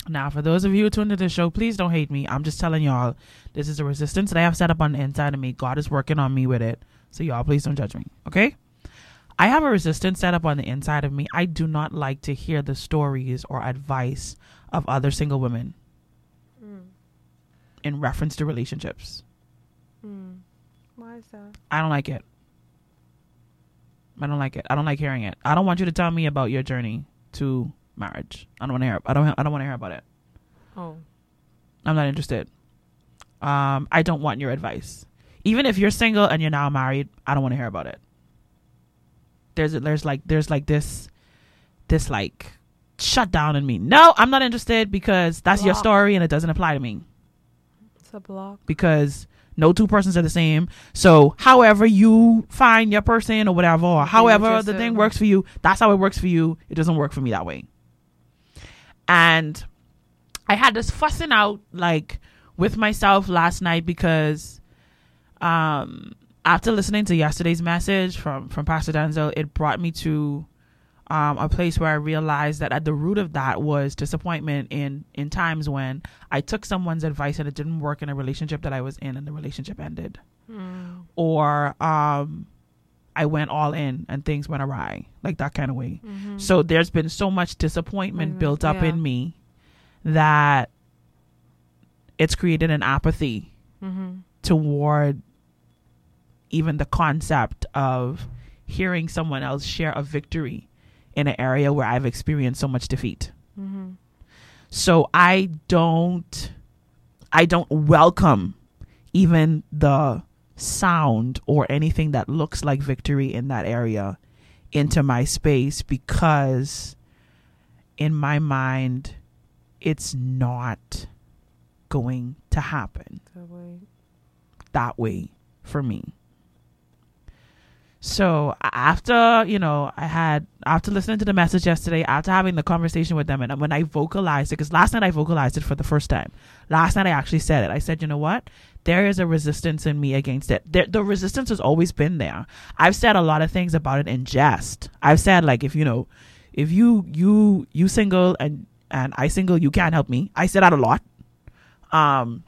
now for those of you who tuned into the show please don't hate me i'm just telling y'all this is a resistance that i have set up on the inside of me god is working on me with it so y'all please don't judge me okay I have a resistance set up on the inside of me. I do not like to hear the stories or advice of other single women Mm. in reference to relationships. Mm. Why is that? I don't like it. I don't like it. I don't like hearing it. I don't want you to tell me about your journey to marriage. I don't want to hear. I don't. I don't want to hear about it. Oh, I'm not interested. Um, I don't want your advice. Even if you're single and you're now married, I don't want to hear about it. There's there's like there's like this this like shut down in me. No, I'm not interested because that's your story and it doesn't apply to me it's a block. because no two persons are the same. So however you find your person or whatever, or however the thing works for you, that's how it works for you. It doesn't work for me that way. And I had this fussing out like with myself last night because um after listening to yesterday's message from from Pastor Denzel, it brought me to um, a place where I realized that at the root of that was disappointment in in times when I took someone's advice and it didn't work in a relationship that I was in and the relationship ended, Mm. or um, I went all in and things went awry, like that kind of way. Mhm. So there's been so much disappointment Mhm, built up yeah. in me that it's created an apathy Mhm. toward even the concept of hearing someone else share a victory in an area where I've experienced so much defeat. Mhm. So I don't I don't welcome even the sound or anything that looks like victory in that area into my space because in my mind it's not going to happen That way. that way for me. So after you know, I had after listening to the message yesterday, after having the conversation with them, and when I vocalized it, because last night I vocalized it for the first time. Last night I actually said it. I said, you know what? There is a resistance in me against it. There, the resistance has always been there. I've said a lot of things about it in jest. I've said like, if you know, if you you you single and and I single, you can't help me. I said that a lot. Um,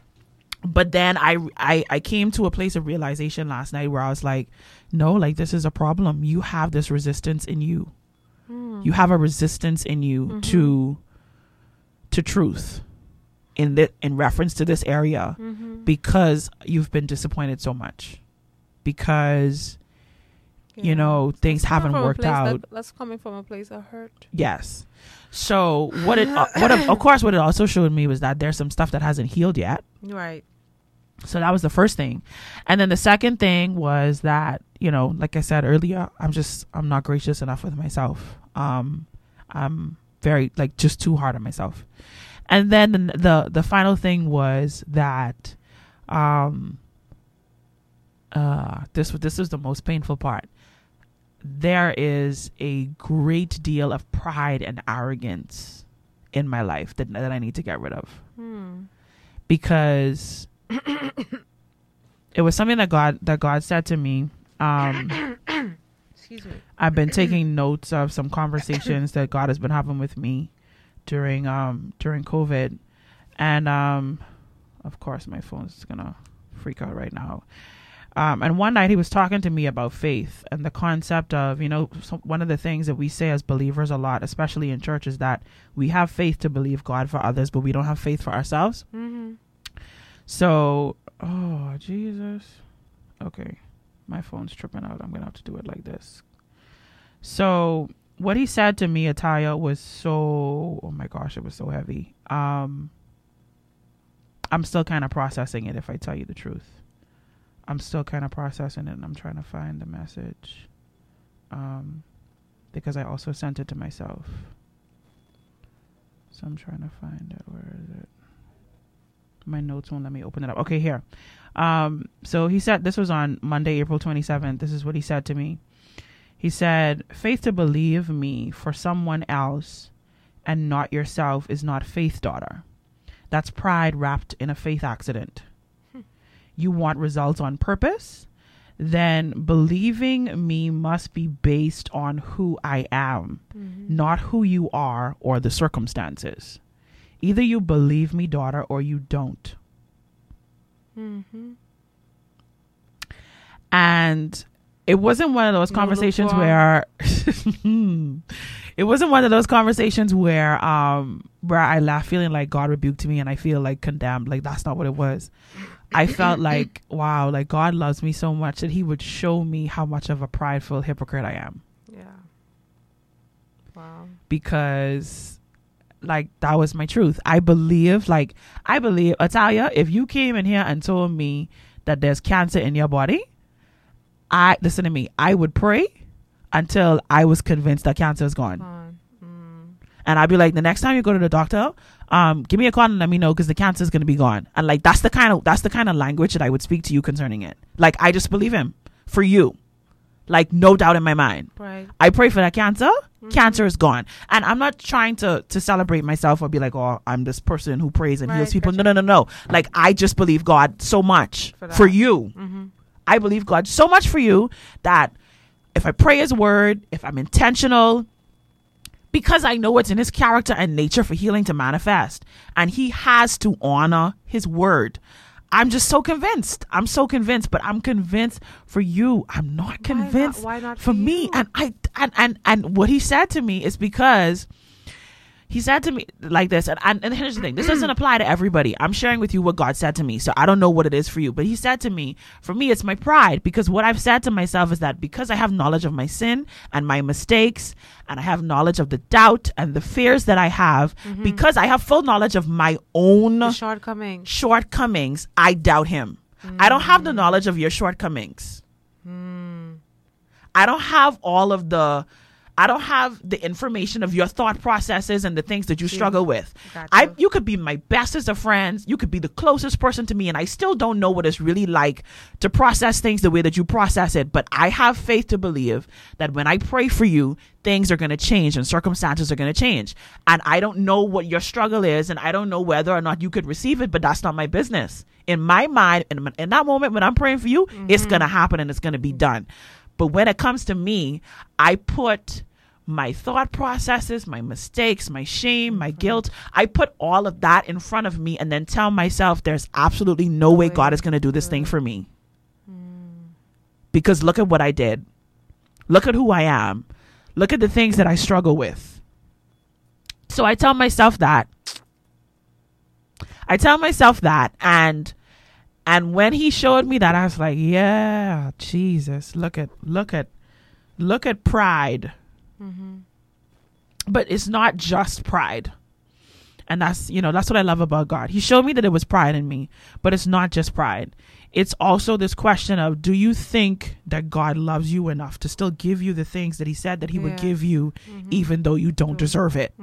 but then I, I I came to a place of realization last night where I was like, no, like this is a problem. You have this resistance in you. Mm. You have a resistance in you Mhm. to to truth. in that in reference to this area Mm-hmm. because you've been disappointed so much because you know things haven't worked out That, that's coming from a place of hurt. yes so what it uh, what of course what it also showed me was that there's some stuff that hasn't healed yet Right. So that was the first thing. And then the second thing was that you know like i said earlier i'm just i'm not gracious enough with myself. Um i'm very like just too hard on myself. And then the the, the final thing was that um uh this this is the most painful part. There is a great deal of pride and arrogance in my life that, that i need to get rid of. Hmm. because it was something that God that God said to me. Um, Excuse me. I've been taking notes of some conversations that God has been having with me during um during COVID, and um, of course my phone's gonna freak out right now. Um, and one night he was talking to me about faith and the concept of, you know, some, one of the things that we say as believers a lot, especially in church, is that we have faith to believe God for others, but we don't have faith for ourselves. Mm-hmm. So, oh Jesus. Okay, my phone's tripping out. I'm gonna have to do it like this. So, what he said to me, Italia, was so. Oh my gosh, it was so heavy. Um, I'm still kind of processing it. If I tell you the truth, I'm still kind of processing it, and I'm trying to find the message. Um, because I also sent it to myself. So I'm trying to find it. Where is it? My notes won't let me open it up. Okay, here. Um, so he said this was on Monday, April 27th. This is what he said to me. He said, Faith to believe me for someone else and not yourself is not faith, daughter. That's pride wrapped in a faith accident. You want results on purpose? Then believing me must be based on who I am, not who you are or the circumstances. Either you believe me, daughter, or you don't. Mm-hmm. And it wasn't one of those conversations where it wasn't one of those conversations where um where I laugh feeling like God rebuked me and I feel like condemned. Like that's not what it was. I felt like wow, like God loves me so much that He would show me how much of a prideful hypocrite I am. Yeah. Wow. because like that was my truth. I believe like I believe Italia, if you came in here and told me that there's cancer in your body, I listen to me, I would pray until I was convinced that cancer is gone. Fun. Mm. And I'd be like, the next time you go to the doctor, um, give me a call and let me know because the cancer is gonna be gone. And like that's the kind of that's the kind of language that I would speak to you concerning it. Like I just believe him for you. Like no doubt in my mind. Right. I pray for that cancer. Cancer is gone, and I'm not trying to to celebrate myself or be like, oh, I'm this person who prays and heals people. gotcha. No, no, no, no. Like I just believe God so much For for, you. Mm-hmm. I believe God so much for you that if I pray His word, if I'm intentional, because I know it's in His character and nature for healing to manifest, and He has to honor His word. I'm just so convinced. I'm so convinced, but I'm convinced for you. I'm not Why not- convinced why not for for me. And I and, and and what he said to me is because he said to me like this, and, and, and here's the thing: this doesn't apply to everybody. I'm sharing with you what God said to me, so I don't know what it is for you. But He said to me, for me, it's my pride because what I've said to myself is that because I have knowledge of my sin and my mistakes, and I have knowledge of the doubt and the fears that I have, mm-hmm. because I have full knowledge of my own The shortcomings. shortcomings, I doubt him. I don't have the mm. knowledge of your shortcomings. Hmm. I don't have all of the I don't have the information of your thought processes and the things that you struggle with. Gotcha. I you could be my bestest of friends, you could be the closest person to me and I still don't know what it's really like to process things the way that you process it, but I have faith to believe that when I pray for you, things are going to change and circumstances are going to change. And I don't know what your struggle is and I don't know whether or not you could receive it, but that's not my business. In my mind, in, in that moment when I'm praying for you, it's mm-hmm. going to happen and it's going to be done. But when it comes to me, I put my thought processes, my mistakes, my shame, my mm-hmm. guilt, I put all of that in front of me and then tell myself there's absolutely no way God is going to do this thing for me. Mm. Because look at what I did. Look at who I am. Look at the things that I struggle with. So I tell myself that. I tell myself that and and when he showed me that I was like, yeah, Jesus, look at look at look at pride. Mm-hmm. But it's not just pride. And that's, you know, that's what I love about God. He showed me that it was pride in me, but it's not just pride. It's also this question of do you think that God loves you enough to still give you the things that he said that he would give you mm-hmm. even though you don't mm-hmm. deserve it?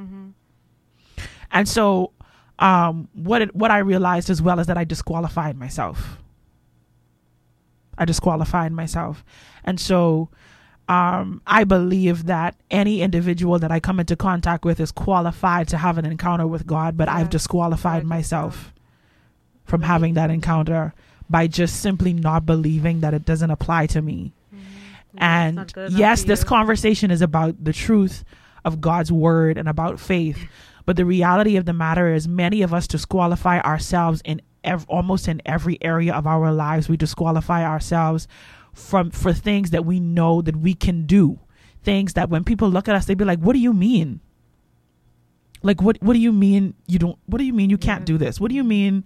And so um what it, what I realized as well is that I disqualified myself. I disqualified myself. And so um, I believe that any individual that I come into contact with is qualified to have an encounter with God, but I've disqualified myself from having that encounter by just simply not believing that it doesn't apply to me. and good enough yes, this conversation is about the truth of God's word and about faith. But the reality of the matter is, many of us disqualify ourselves in ev- almost in every area of our lives. We disqualify ourselves from for things that we know that we can do. Things that when people look at us, they'd be like, "What do you mean? Like what? What do you mean you don't? What do you mean you can't do this? What do you mean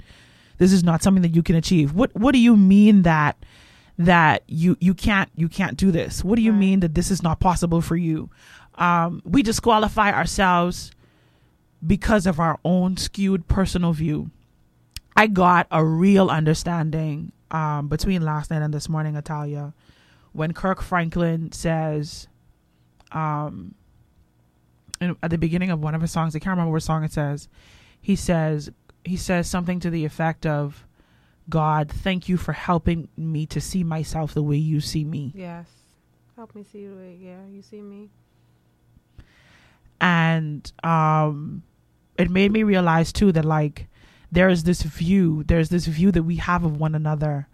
this is not something that you can achieve? What What do you mean that?" that you you can't you can't do this what do you mean that this is not possible for you um we disqualify ourselves because of our own skewed personal view i got a real understanding um between last night and this morning Italia when kirk franklin says um in, at the beginning of one of his songs i can't remember what song it says he says he says something to the effect of God, thank you for helping me to see myself the way you see me. Yes. Help me see the way. Yeah, you see me. And um it made me realize too that like there is this view, there's this view that we have of one another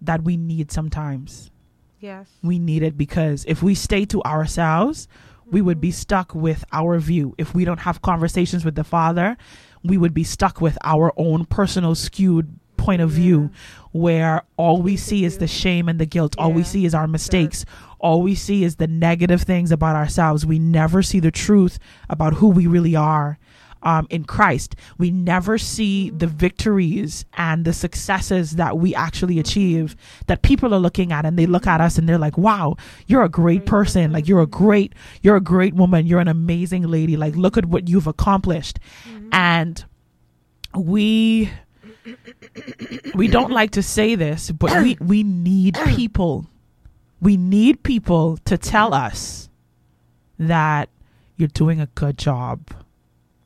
that we need sometimes. Yes. We need it because if we stay to ourselves, we would be stuck with our view. If we don't have conversations with the Father, we would be stuck with our own personal skewed point of view where all we see is the shame and the guilt. All we see is our mistakes. All we see is the negative things about ourselves. We never see the truth about who we really are um, in Christ. We never see the victories and the successes that we actually achieve that people are looking at and they look at us and they're like, wow, you're a great person. Like you're a great, you're a great woman. You're an amazing lady. Like look at what you've accomplished. And we, we don't like to say this, but we, we need people. We need people to tell us that you're doing a good job.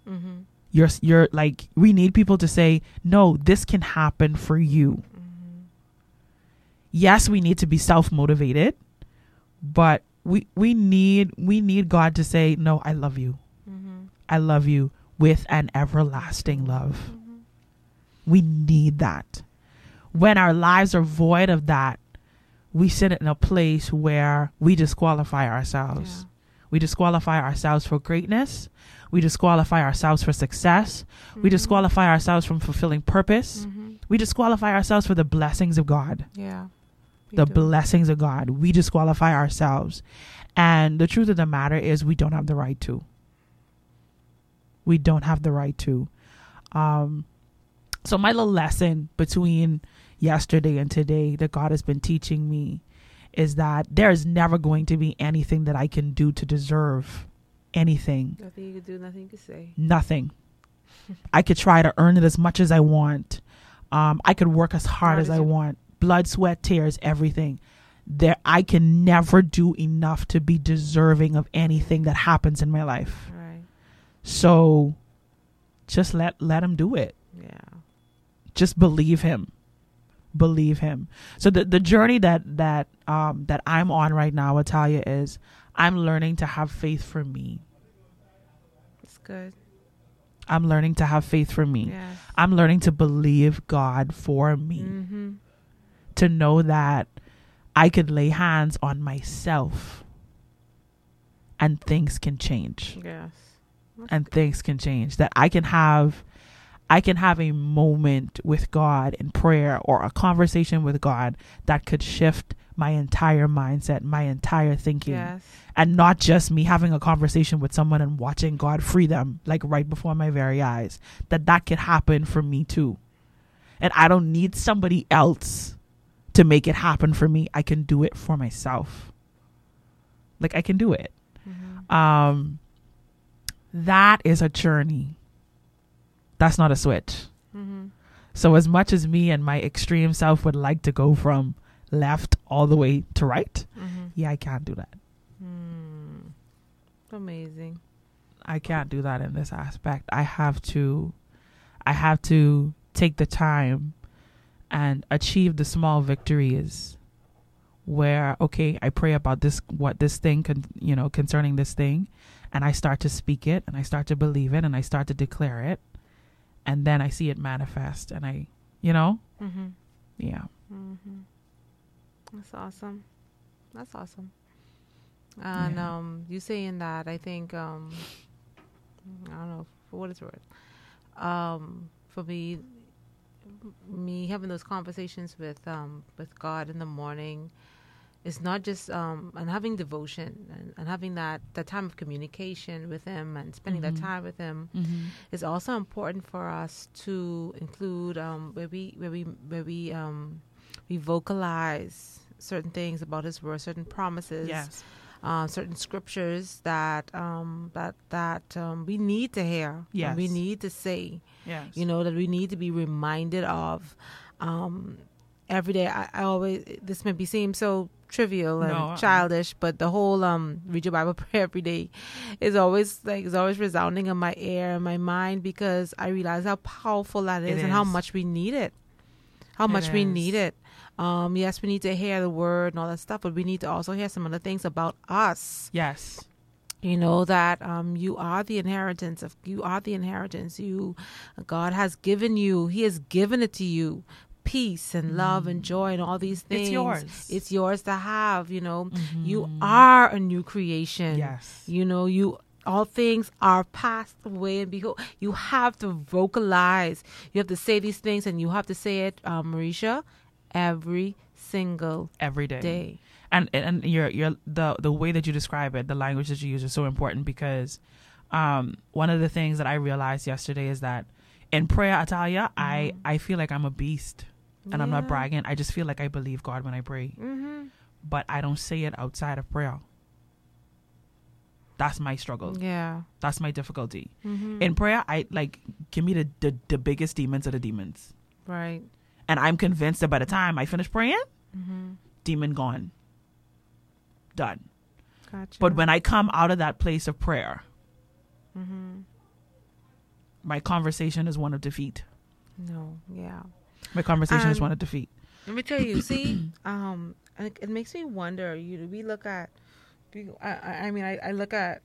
Mm-hmm. You're you're like we need people to say no this can happen for you. Mm-hmm. Yes we need to be self-motivated but we we need we need god to say no i love you. Mm-hmm. I love you with an everlasting love. We need that. When our lives are void of that we sit in a place where we disqualify ourselves. Yeah. we disqualify ourselves for greatness. We disqualify ourselves for success. We disqualify ourselves from fulfilling purpose. We disqualify ourselves for the blessings of god. Yeah. The do. blessings of god. We disqualify ourselves. And the truth of the matter is we don't have the right to. We don't have the right to. Um so my little lesson between yesterday and today that god has been teaching me is that there is never going to be anything that i can do to deserve anything Nothing you could do, nothing you could say. nothing. I could try to earn it as much as I want. Um, I could work as hard Hard as as I you- want. Blood, sweat, tears, everything. There, I can never do enough to be deserving of anything that happens in my life. Right. So, just let let him do it. Yeah. Just believe him. Believe him. So the the journey that that um that I'm on right now, Italia, is I'm learning to have faith for me. It's good. I'm learning to have faith for me. Yes. I'm learning to believe God for me. Mm-hmm. To know that I could lay hands on myself and things can change. Yes. And things can change. That I can have I can have a moment with God in prayer or a conversation with God that could shift my entire mindset, my entire thinking. Yes. And not just me having a conversation with someone and watching God free them, like right before my very eyes. That that could happen for me too. And I don't need somebody else to make it happen for me. I can do it for myself. Like I can do it. Um that is a journey. That's not a switch. Mm-hmm. So as much as me and my extreme self would like to go from left all the way to right, Mm-hmm. yeah, I can't do that. Mm. Amazing. I can't do that in this aspect. I have to I have to take the time and achieve the small victories where okay, I pray about this what this thing con, you know concerning this thing and I start to speak it and I start to believe it and I start to declare it and then I see it manifest and I you know, Mm-hmm. yeah. Mm-hmm. That's awesome. That's awesome. And Yeah. um, you saying that, I think um, I don't know for what it's worth. Um, for me, me having those conversations with um with God in the morning is not just um and having devotion and, and having that that time of communication with Him and spending that Mhm. time with Him Mm-hmm. it's also important for us to include um, where we where we where we um, we vocalize certain things about His word, certain promises, Yes. uh, certain scriptures that um, that that um, we need to hear, and we need to say, Yes. you know, that we need to be reminded of um, every day. I, I always this may be seem so trivial and No, childish, but the whole um read your Bible prayer every day is always like is always resounding in my ear and my mind because I realize how powerful that is, It and how much we need it. How It much we need it. Um, yes, we need to hear the word and all that stuff, but we need to also hear some other things about us Yes. you know that um you are the inheritance of you are the inheritance you god has given you he has given it to you peace and love and joy and all these things Mm. It's yours. it's yours to have you know you Mhm. are a new creation Yes. you know you all things are passed away and behold you have to vocalize you have to say these things and you have to say it um, Mericha every single Every day. day and and your your the the way that you describe it, the language that you use is so important because um one of the things that I realized yesterday is that in prayer, Italia, I I feel like I'm a beast, and I'm not bragging. I just feel like I believe God when I pray, mm-hmm. but I don't say it outside of prayer. That's my struggle. yeah That's my difficulty. mm-hmm. In prayer, I like give me the, the the biggest demons of the demons, right and I'm convinced that by the time I finish praying, mm-hmm. demon gone, done. Gotcha. But when I come out of that place of prayer, hmm my conversation is one of defeat. no, yeah. My conversation is And- one of defeat. Let me tell you. See, um, it, it makes me wonder. You, do we look at, we, I, I mean, I, I look at,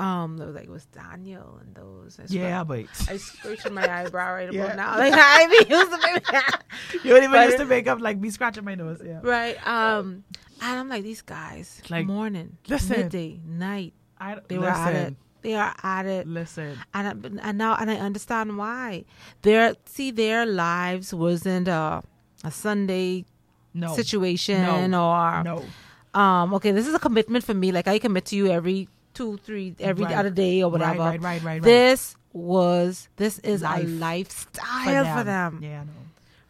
um, it was like it was Daniel and those. I Yeah, scratch- but I scratched my eyebrow right Yeah. about now. Like I be used to be, you don't even But- used to make up like me scratching my nose. Yeah, right. Um, and I'm like these guys, Like, morning, listen. midday, night. I, They were at it. They are at it. listen. and I, and now and I understand why. Their see their lives wasn't a a Sunday No situation or no. um okay this is a commitment for me like I commit to you every two three every Right. other day or whatever. Right, right, right, right. right. This was this is Life. a lifestyle for them. Yeah, no.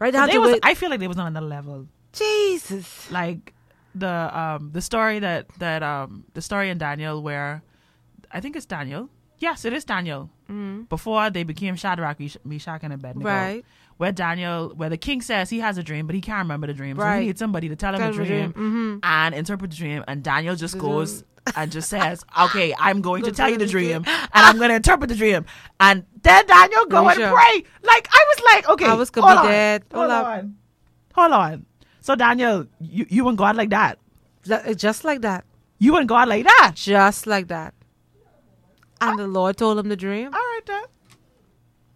Right now, they was. I feel like they was on another level. Jesus. Like the um the story that that um the story in Daniel where I think it's Daniel. Yes, it is Daniel. Mm-hmm. Before they became Shadrach, Meshach, and Abednego. Right. Where Daniel, where the king says he has a dream, but he can't remember the dream. So Right. he needs somebody to tell him Tell the dream, dream. Mhm. and interpret the dream. And Daniel just goes and just says, "Okay, I'm going to tell you the dream, and I'm going to interpret the dream." And then Daniel go and Risha. pray. Like I was like, "Okay, I was hold be on, dead. Hold Hold on, hold on." So Daniel, you you and God like that? Just like that. You and God like that? Just like that. And the Lord told him the dream. All right, then.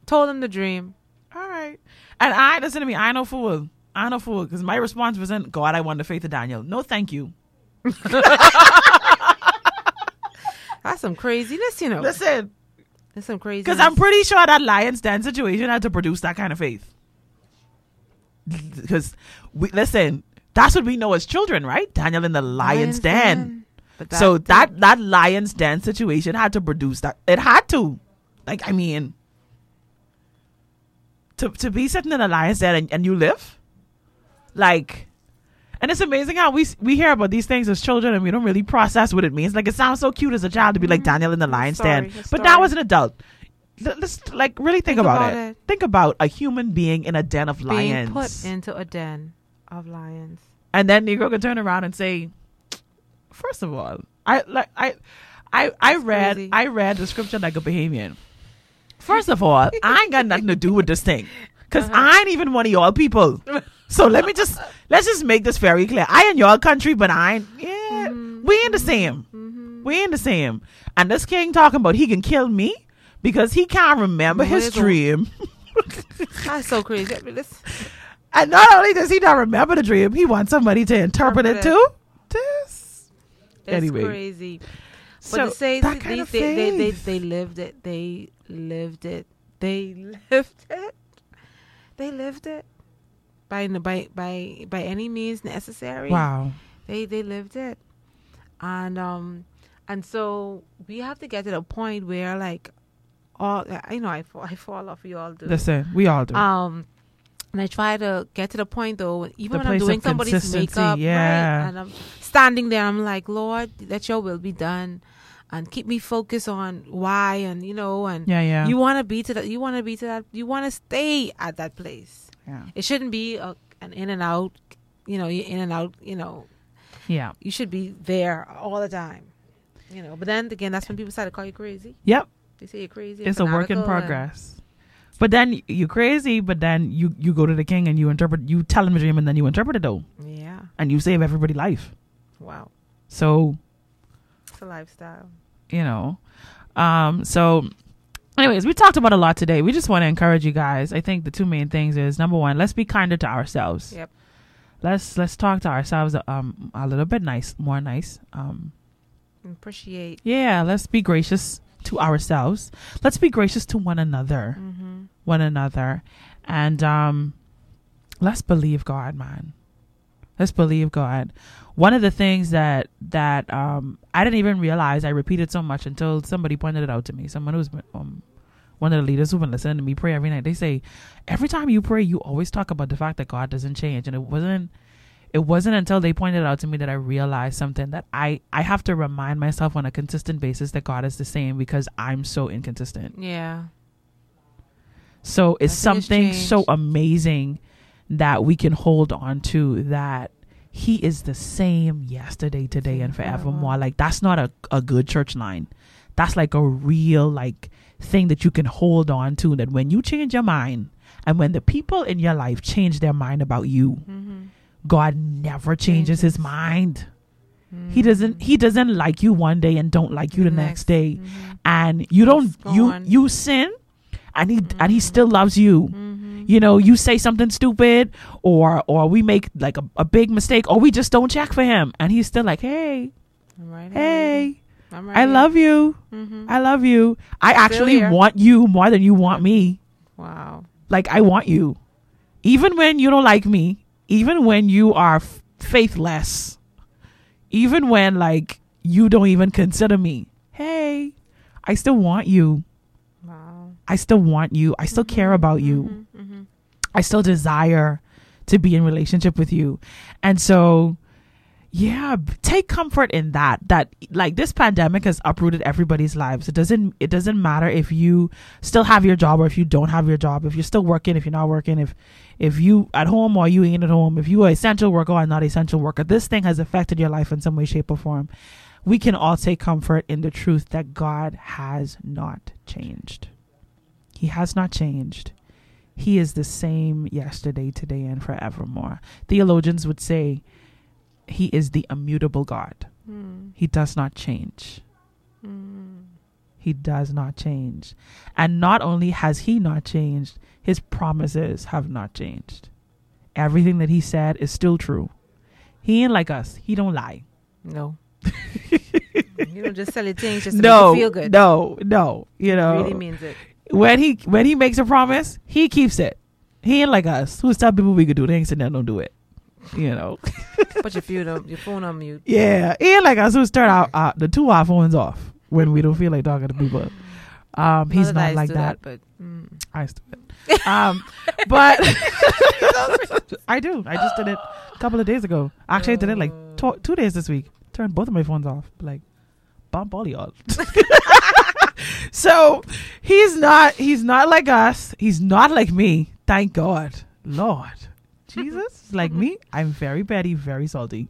Told him the dream. All right. And I listen to me. I no fool. I no fool because my response wasn't God. I want the faith of Daniel. No, thank you. That's some craziness, you know. Listen, That's some crazy. because I'm pretty sure that lion's den situation had to produce that kind of faith. Because we listen, That's what we know as children, right? Daniel in the lion's, den. But so that that lion's den situation had to produce that. It had to. Like I mean, to to be sitting in a lion's den and, and you live, like, and it's amazing how we we hear about these things as children and we don't really process what it means. Like it sounds so cute as a child to be like mm-hmm. Daniel in the lion's den, but now as an adult. Let's like really think, Think about, about it. it. Think about a human being in a den of being lions, put into a den of lions. and then Negro can turn around and say, first of all, I like I I I read crazy. I read the scripture like a Bahamian. First of all, I ain't got nothing to do with this thing. because Uh-huh. I ain't even one of y'all people. So let me just let's just make this very clear. I in y'all country, but I ain't. Yeah, Mm-hmm. we in the same. We in the same. And this king talking about he can kill me because he can't remember his dream. That's so crazy. I mean, this- And not only does he not remember the dream, he wants somebody to interpret it Interpret too. This. It's Anyway. crazy. But So to say that kind of they, they, they, they lived it. They lived it. They lived it. They lived it. By by by by any means necessary. Wow. They they lived it. And um and so we have to get to the point where like all I know I fall I fall off we all do. Listen, we all do. Um, and I try to get to the point though, even The when I'm doing somebody's makeup, yeah. right? And I'm standing there, I'm like, Lord, let your will be done, and keep me focused on why, and you know, and yeah, yeah. you want to be to that, you want to be to that, you want to stay at that place. yeah. It shouldn't be a, an in and out, you know, you in and out, you know. Yeah. You should be there all the time, you know. But then again, that's when people start to call you crazy. Yep. They say you're crazy. It's a work in progress. But then you crazy, but then you you go to the king and you interpret you tell him a dream and then you interpret it though. Yeah. And you save everybody life. Wow. So, It's a lifestyle. you know. Um so anyways, we talked about a lot today. We just want to encourage you guys. I think the two main things is number one, let's be kinder to ourselves. Yep. Let's let's talk to ourselves um a little bit nice, more nice. Um Appreciate. yeah, let's be gracious to ourselves. Let's be gracious to one another. Mm-hmm. One another. And um let's believe god man. Let's believe god. One of the things that that um i didn't even realize i repeated so much until somebody pointed it out to me. Someone who's been um one of the leaders who've been listening to me pray every night they say every time you pray you always talk about the fact that god doesn't change. And it wasn't it wasn't until they pointed it out to me that i realized something that i i have to remind myself on a consistent basis that god is the same because i'm so inconsistent. Yeah. So it's Nothing something so amazing that we can hold on to that he is the same yesterday, today, and forevermore. Like that's not a, a good church line. That's like a real like thing that you can hold on to that when you change your mind and when the people in your life change their mind about you, Mm-hmm. God never changes his Changes. mind. He doesn't he doesn't like you one day and don't like you the, next, day. Mm-hmm. And you don't you you sin and he and he still loves you. Mm-hmm. you know you say something stupid or or we make like a, a big mistake or we just don't check for him. And he's still like hey right hey right i love you. Mm-hmm. i love you. I actually want you more than you want me. Wow. like i want you. Even when you don't like me even when you are f- faithless even when like you don't even consider me hey i still want you. I still want you i still care about you Mm-hmm. I still desire to be in relationship with you. And so yeah, take comfort in that that like this pandemic has uprooted everybody's lives. It doesn't it doesn't matter if you still have your job or if you don't have your job, if you're still working, if you're not working, if if you at home or you ain't at home, if you are essential worker or not essential worker. This thing has affected your life in some way shape or form. We can all take comfort in the truth that God has not changed. He has not changed. He is the same yesterday, today, and forevermore. Theologians would say he is the immutable God. Mm-hmm. He does not change. Mm. He does not change. And not only has he not changed, his promises have not changed. Everything that he said is still true. He ain't like us. He don't lie. No. you don't just sell it things just to no, make you feel good. no, no. You know, Really means it. When he when he makes a promise, he keeps it. He ain't like us, who's tell people we could do things and then don't do it. you know. Put your phone on, your phone on mute. Yeah, he and like us who start our uh, the two our phones off when we don't feel like talking to people. Um, he's not like do that. but mm. I used it. Um, but I do. I just did it a couple of days ago. Actually, I did it like tw- two days this week. Turned both of my phones off. Like, bump all y'all. so he's not. He's not like us. He's not like me. Thank God, Lord Jesus. is Like me, I'm very petty, very salty,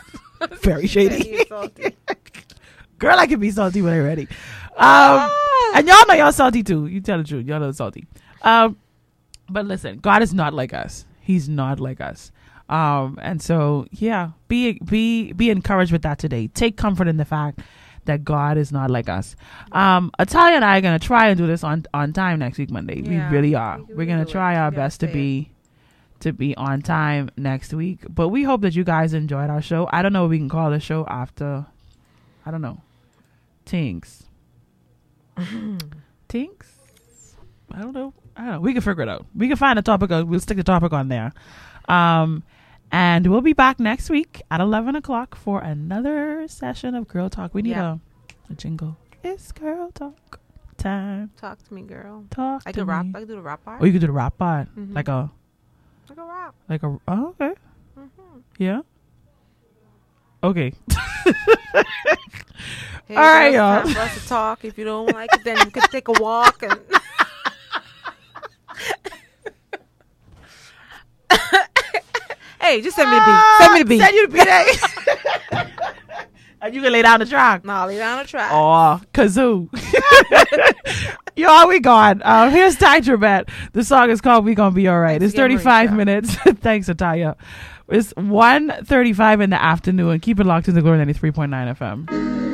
very shady. Girl, I can be salty when I'm ready. Um, and y'all know y'all salty too. You tell the truth. Y'all know salty. Um, but listen, God is not like us. He's not like us. Um, and so yeah, be be be encouraged with that today. Take comfort in the fact that God is not like us. Um, Italia and I are gonna try and do this on on time next week, Monday. Yeah, we really are. We We're gonna try our best to be to be on time next week. But we hope that you guys enjoyed our show. I don't know what we can call the show after. I don't know. Tinks. Tinks. I don't know. I don't know. We can figure it out. We can find a topic. We'll stick the topic on there. Um, and we'll be back next week at eleven o'clock for another session of Girl Talk. We need Yeah. a, a jingle. It's Girl Talk time. Talk to me, girl. Talk. I to could rap. I could do the rap part. Oh, you could do the rap part, Mhm. like a I could rap. like a. Oh, okay. Mm-hmm. Yeah. Okay. Hey, All right, y'all. time for us to talk. If you don't like it, then you can take a walk and. hey, just send me the beat. Send me the beat. Send you the beat. and you can lay down the track. Nah, lay down the track. Oh, kazoo. Y'all, we gone. Um, here's Tiger Bet. The song is called We Gonna Be Alright. It's 35 Mericha. minutes. Thanks, Italia. It's 1.35 in the afternoon. Keep it locked to the Glory 93.9 FM.